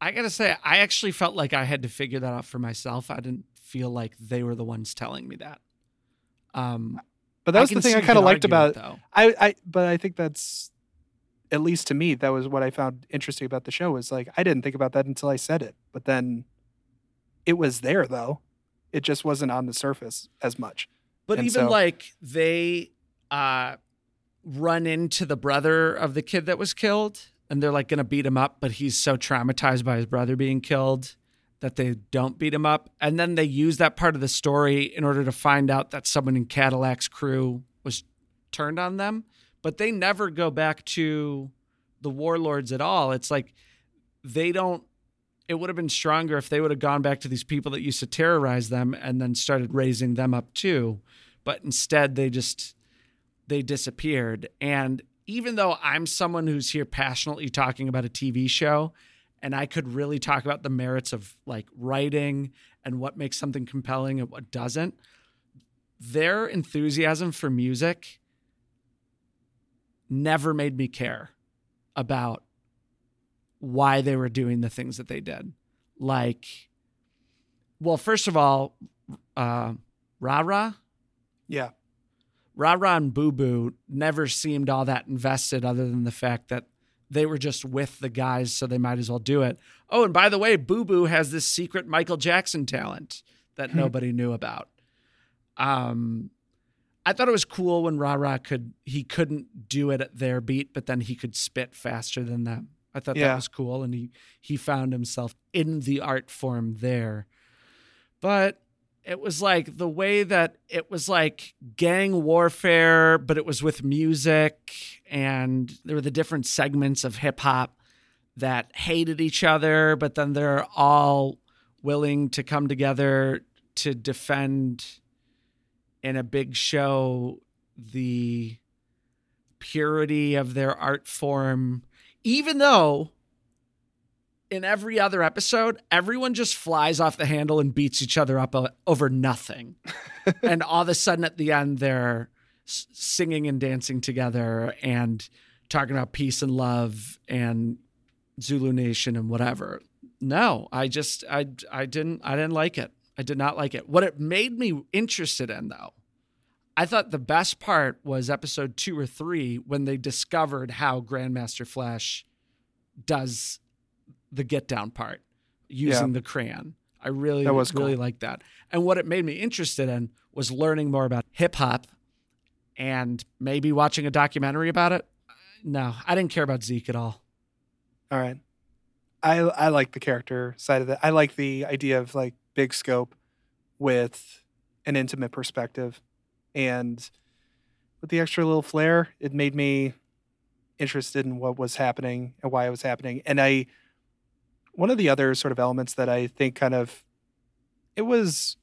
I gotta say, I actually felt like I had to figure that out for myself. I didn't feel like they were the ones telling me that. Um, But that was the thing I kind of liked about it, though. I, I but I think that's at least to me that was what I found interesting about the show was like I didn't think about that until I said it, but then it was there though. It just wasn't on the surface as much. But And even so- like they uh run into the brother of the kid that was killed and they're like going to beat him up, but he's so traumatized by his brother being killed that they don't beat him up. And then they use that part of the story in order to find out that someone in Cadillac's crew was turned on them, but they never go back to the warlords at all. It's like they don't it would have been stronger if they would have gone back to these people that used to terrorize them and then started raising them up too. But instead, they just they disappeared. And even though I'm someone who's here passionately talking about a TV show, and I could really talk about the merits of like writing and what makes something compelling and what doesn't, their enthusiasm for music never made me care about why they were doing the things that they did. Like, well, first of all, uh, Rara, Yeah. Rara and Boo Boo never seemed all that invested, other than the fact that they were just with the guys, so they might as well do it. Oh, and by the way, Boo Boo has this secret Michael Jackson talent that nobody knew about. Um, I thought it was cool when Rara could he couldn't do it at their beat, but then he could spit faster than them. I thought that was cool, and he he found himself in the art form there. But it was like the way that it was like gang warfare, but it was with music, and there were the different segments of hip hop that hated each other, but then they're all willing to come together to defend in a big show the purity of their art form, even though in every other episode, everyone just flies off the handle and beats each other up over nothing. and all of a sudden at the end, they're s- singing and dancing together and talking about peace and love and Zulu Nation and whatever. No, I just I I didn't I didn't like it. I did not like it. What it made me interested in though, I thought the best part was episode 2 or 3 when they discovered how Grandmaster Flash does the get down part using Yeah. the crayon. I really That was really cool. liked that. And what it made me interested in was learning more about hip hop and maybe watching a documentary about it. No, I didn't care about Zeke at all. All right. I I like the character side of it. I like the idea of like big scope with an intimate perspective and with the extra little flair, it made me interested in what was happening and why it was happening. And I one of the other sort of elements that I think kind of it was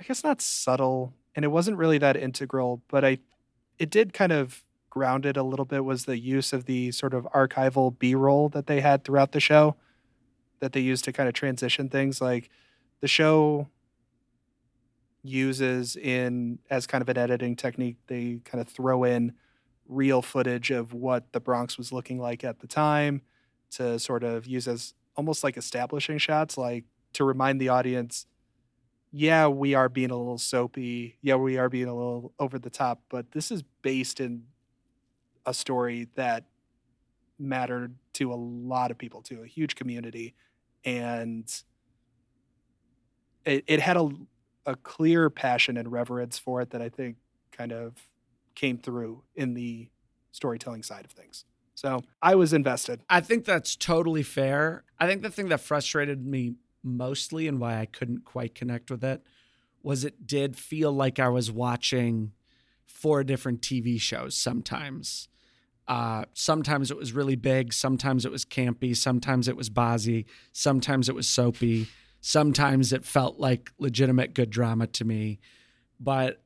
I guess not subtle and it wasn't really that integral, but I it did kind of ground it a little bit was the use of the sort of archival B-roll that they had throughout the show that they used to kind of transition things. Like the show uses in as kind of an editing technique they kind of throw in real footage of what the Bronx was looking like at the time to sort of use as almost like establishing shots like to remind the audience yeah, we are being a little soapy. Yeah, we are being a little over the top, but this is based in a story that mattered to a lot of people, to a huge community. And it, it had a, a clear passion and reverence for it that I think kind of came through in the storytelling side of things. So I was invested. I think that's totally fair. I think the thing that frustrated me mostly and why I couldn't quite connect with it was it did feel like I was watching four different TV shows sometimes. Uh, sometimes it was really big, sometimes it was campy, sometimes it was bozzy, sometimes it was soapy, sometimes it felt like legitimate good drama to me. But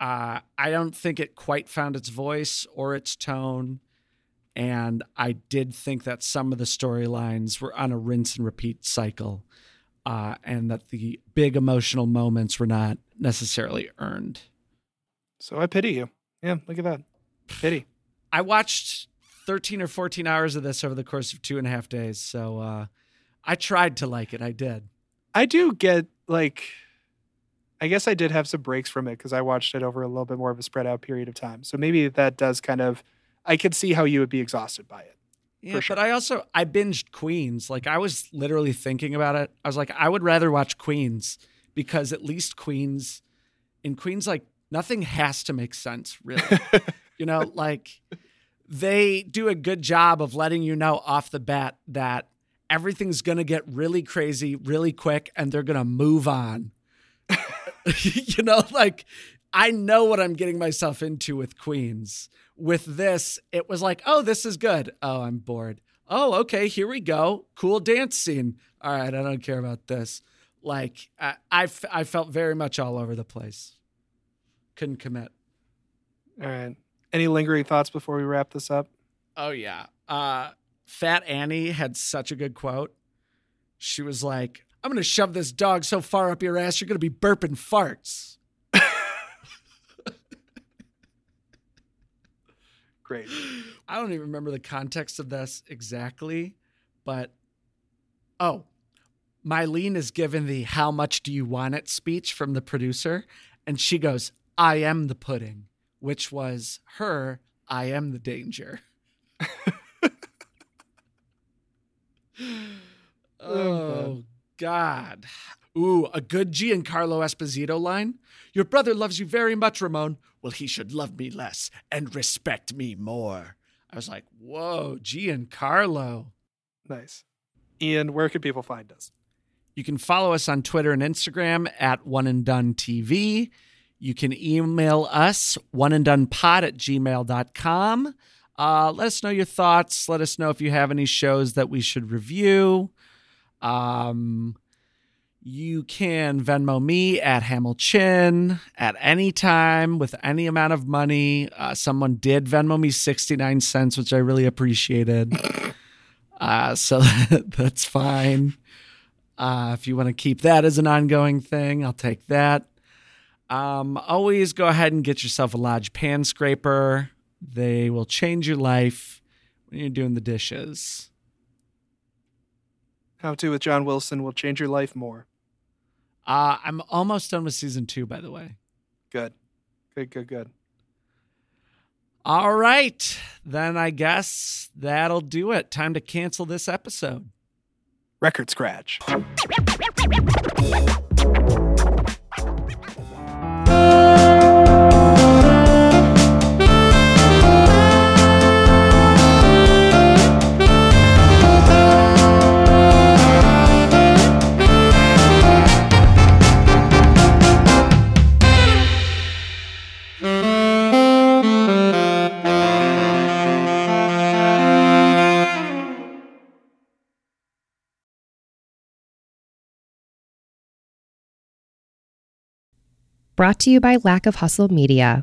Uh, I don't think it quite found its voice or its tone. And I did think that some of the storylines were on a rinse and repeat cycle, uh, and that the big emotional moments were not necessarily earned. So I pity you. Yeah, look at that. Pity. I watched 13 or 14 hours of this over the course of two and a half days. So uh, I tried to like it. I did. I do get like I guess I did have some breaks from it because I watched it over a little bit more of a spread out period of time. So maybe that does kind of I could see how you would be exhausted by it. Yeah, sure. but I also I binged Queens. Like I was literally thinking about it. I was like, I would rather watch Queens because at least Queens in Queens, like nothing has to make sense, really. you know, like they do a good job of letting you know off the bat that everything's gonna get really crazy really quick and they're gonna move on. you know, like I know what I'm getting myself into with Queens. With this, it was like, oh, this is good. Oh, I'm bored. Oh, okay, here we go. Cool dance scene. All right, I don't care about this. Like, I, I, f- I felt very much all over the place. Couldn't commit. All right. Any lingering thoughts before we wrap this up? Oh, yeah. Uh, Fat Annie had such a good quote. She was like, I'm going to shove this dog so far up your ass, you're going to be burping farts. Great. I don't even remember the context of this exactly, but oh, Mylene is given the how much do you want it speech from the producer, and she goes, I am the pudding, which was her, I am the danger. oh, God. Oh, Ooh, a good Giancarlo Esposito line. Your brother loves you very much, Ramon. Well, he should love me less and respect me more. I was like, whoa, Giancarlo. Nice. Ian, where can people find us? You can follow us on Twitter and Instagram at One and Done TV. You can email us, one and done pod at gmail.com. Uh, let us know your thoughts. Let us know if you have any shows that we should review. Um, you can Venmo me at Hamilchin at any time with any amount of money. Uh, someone did Venmo me 69 cents, which I really appreciated. Uh, so that's fine. Uh, if you want to keep that as an ongoing thing, I'll take that. Um, always go ahead and get yourself a Lodge pan scraper. They will change your life when you're doing the dishes. How to with John Wilson will change your life more. Uh, I'm almost done with season two, by the way. Good. Good, good, good. All right. Then I guess that'll do it. Time to cancel this episode. Record scratch. Brought to you by Lack of Hustle Media.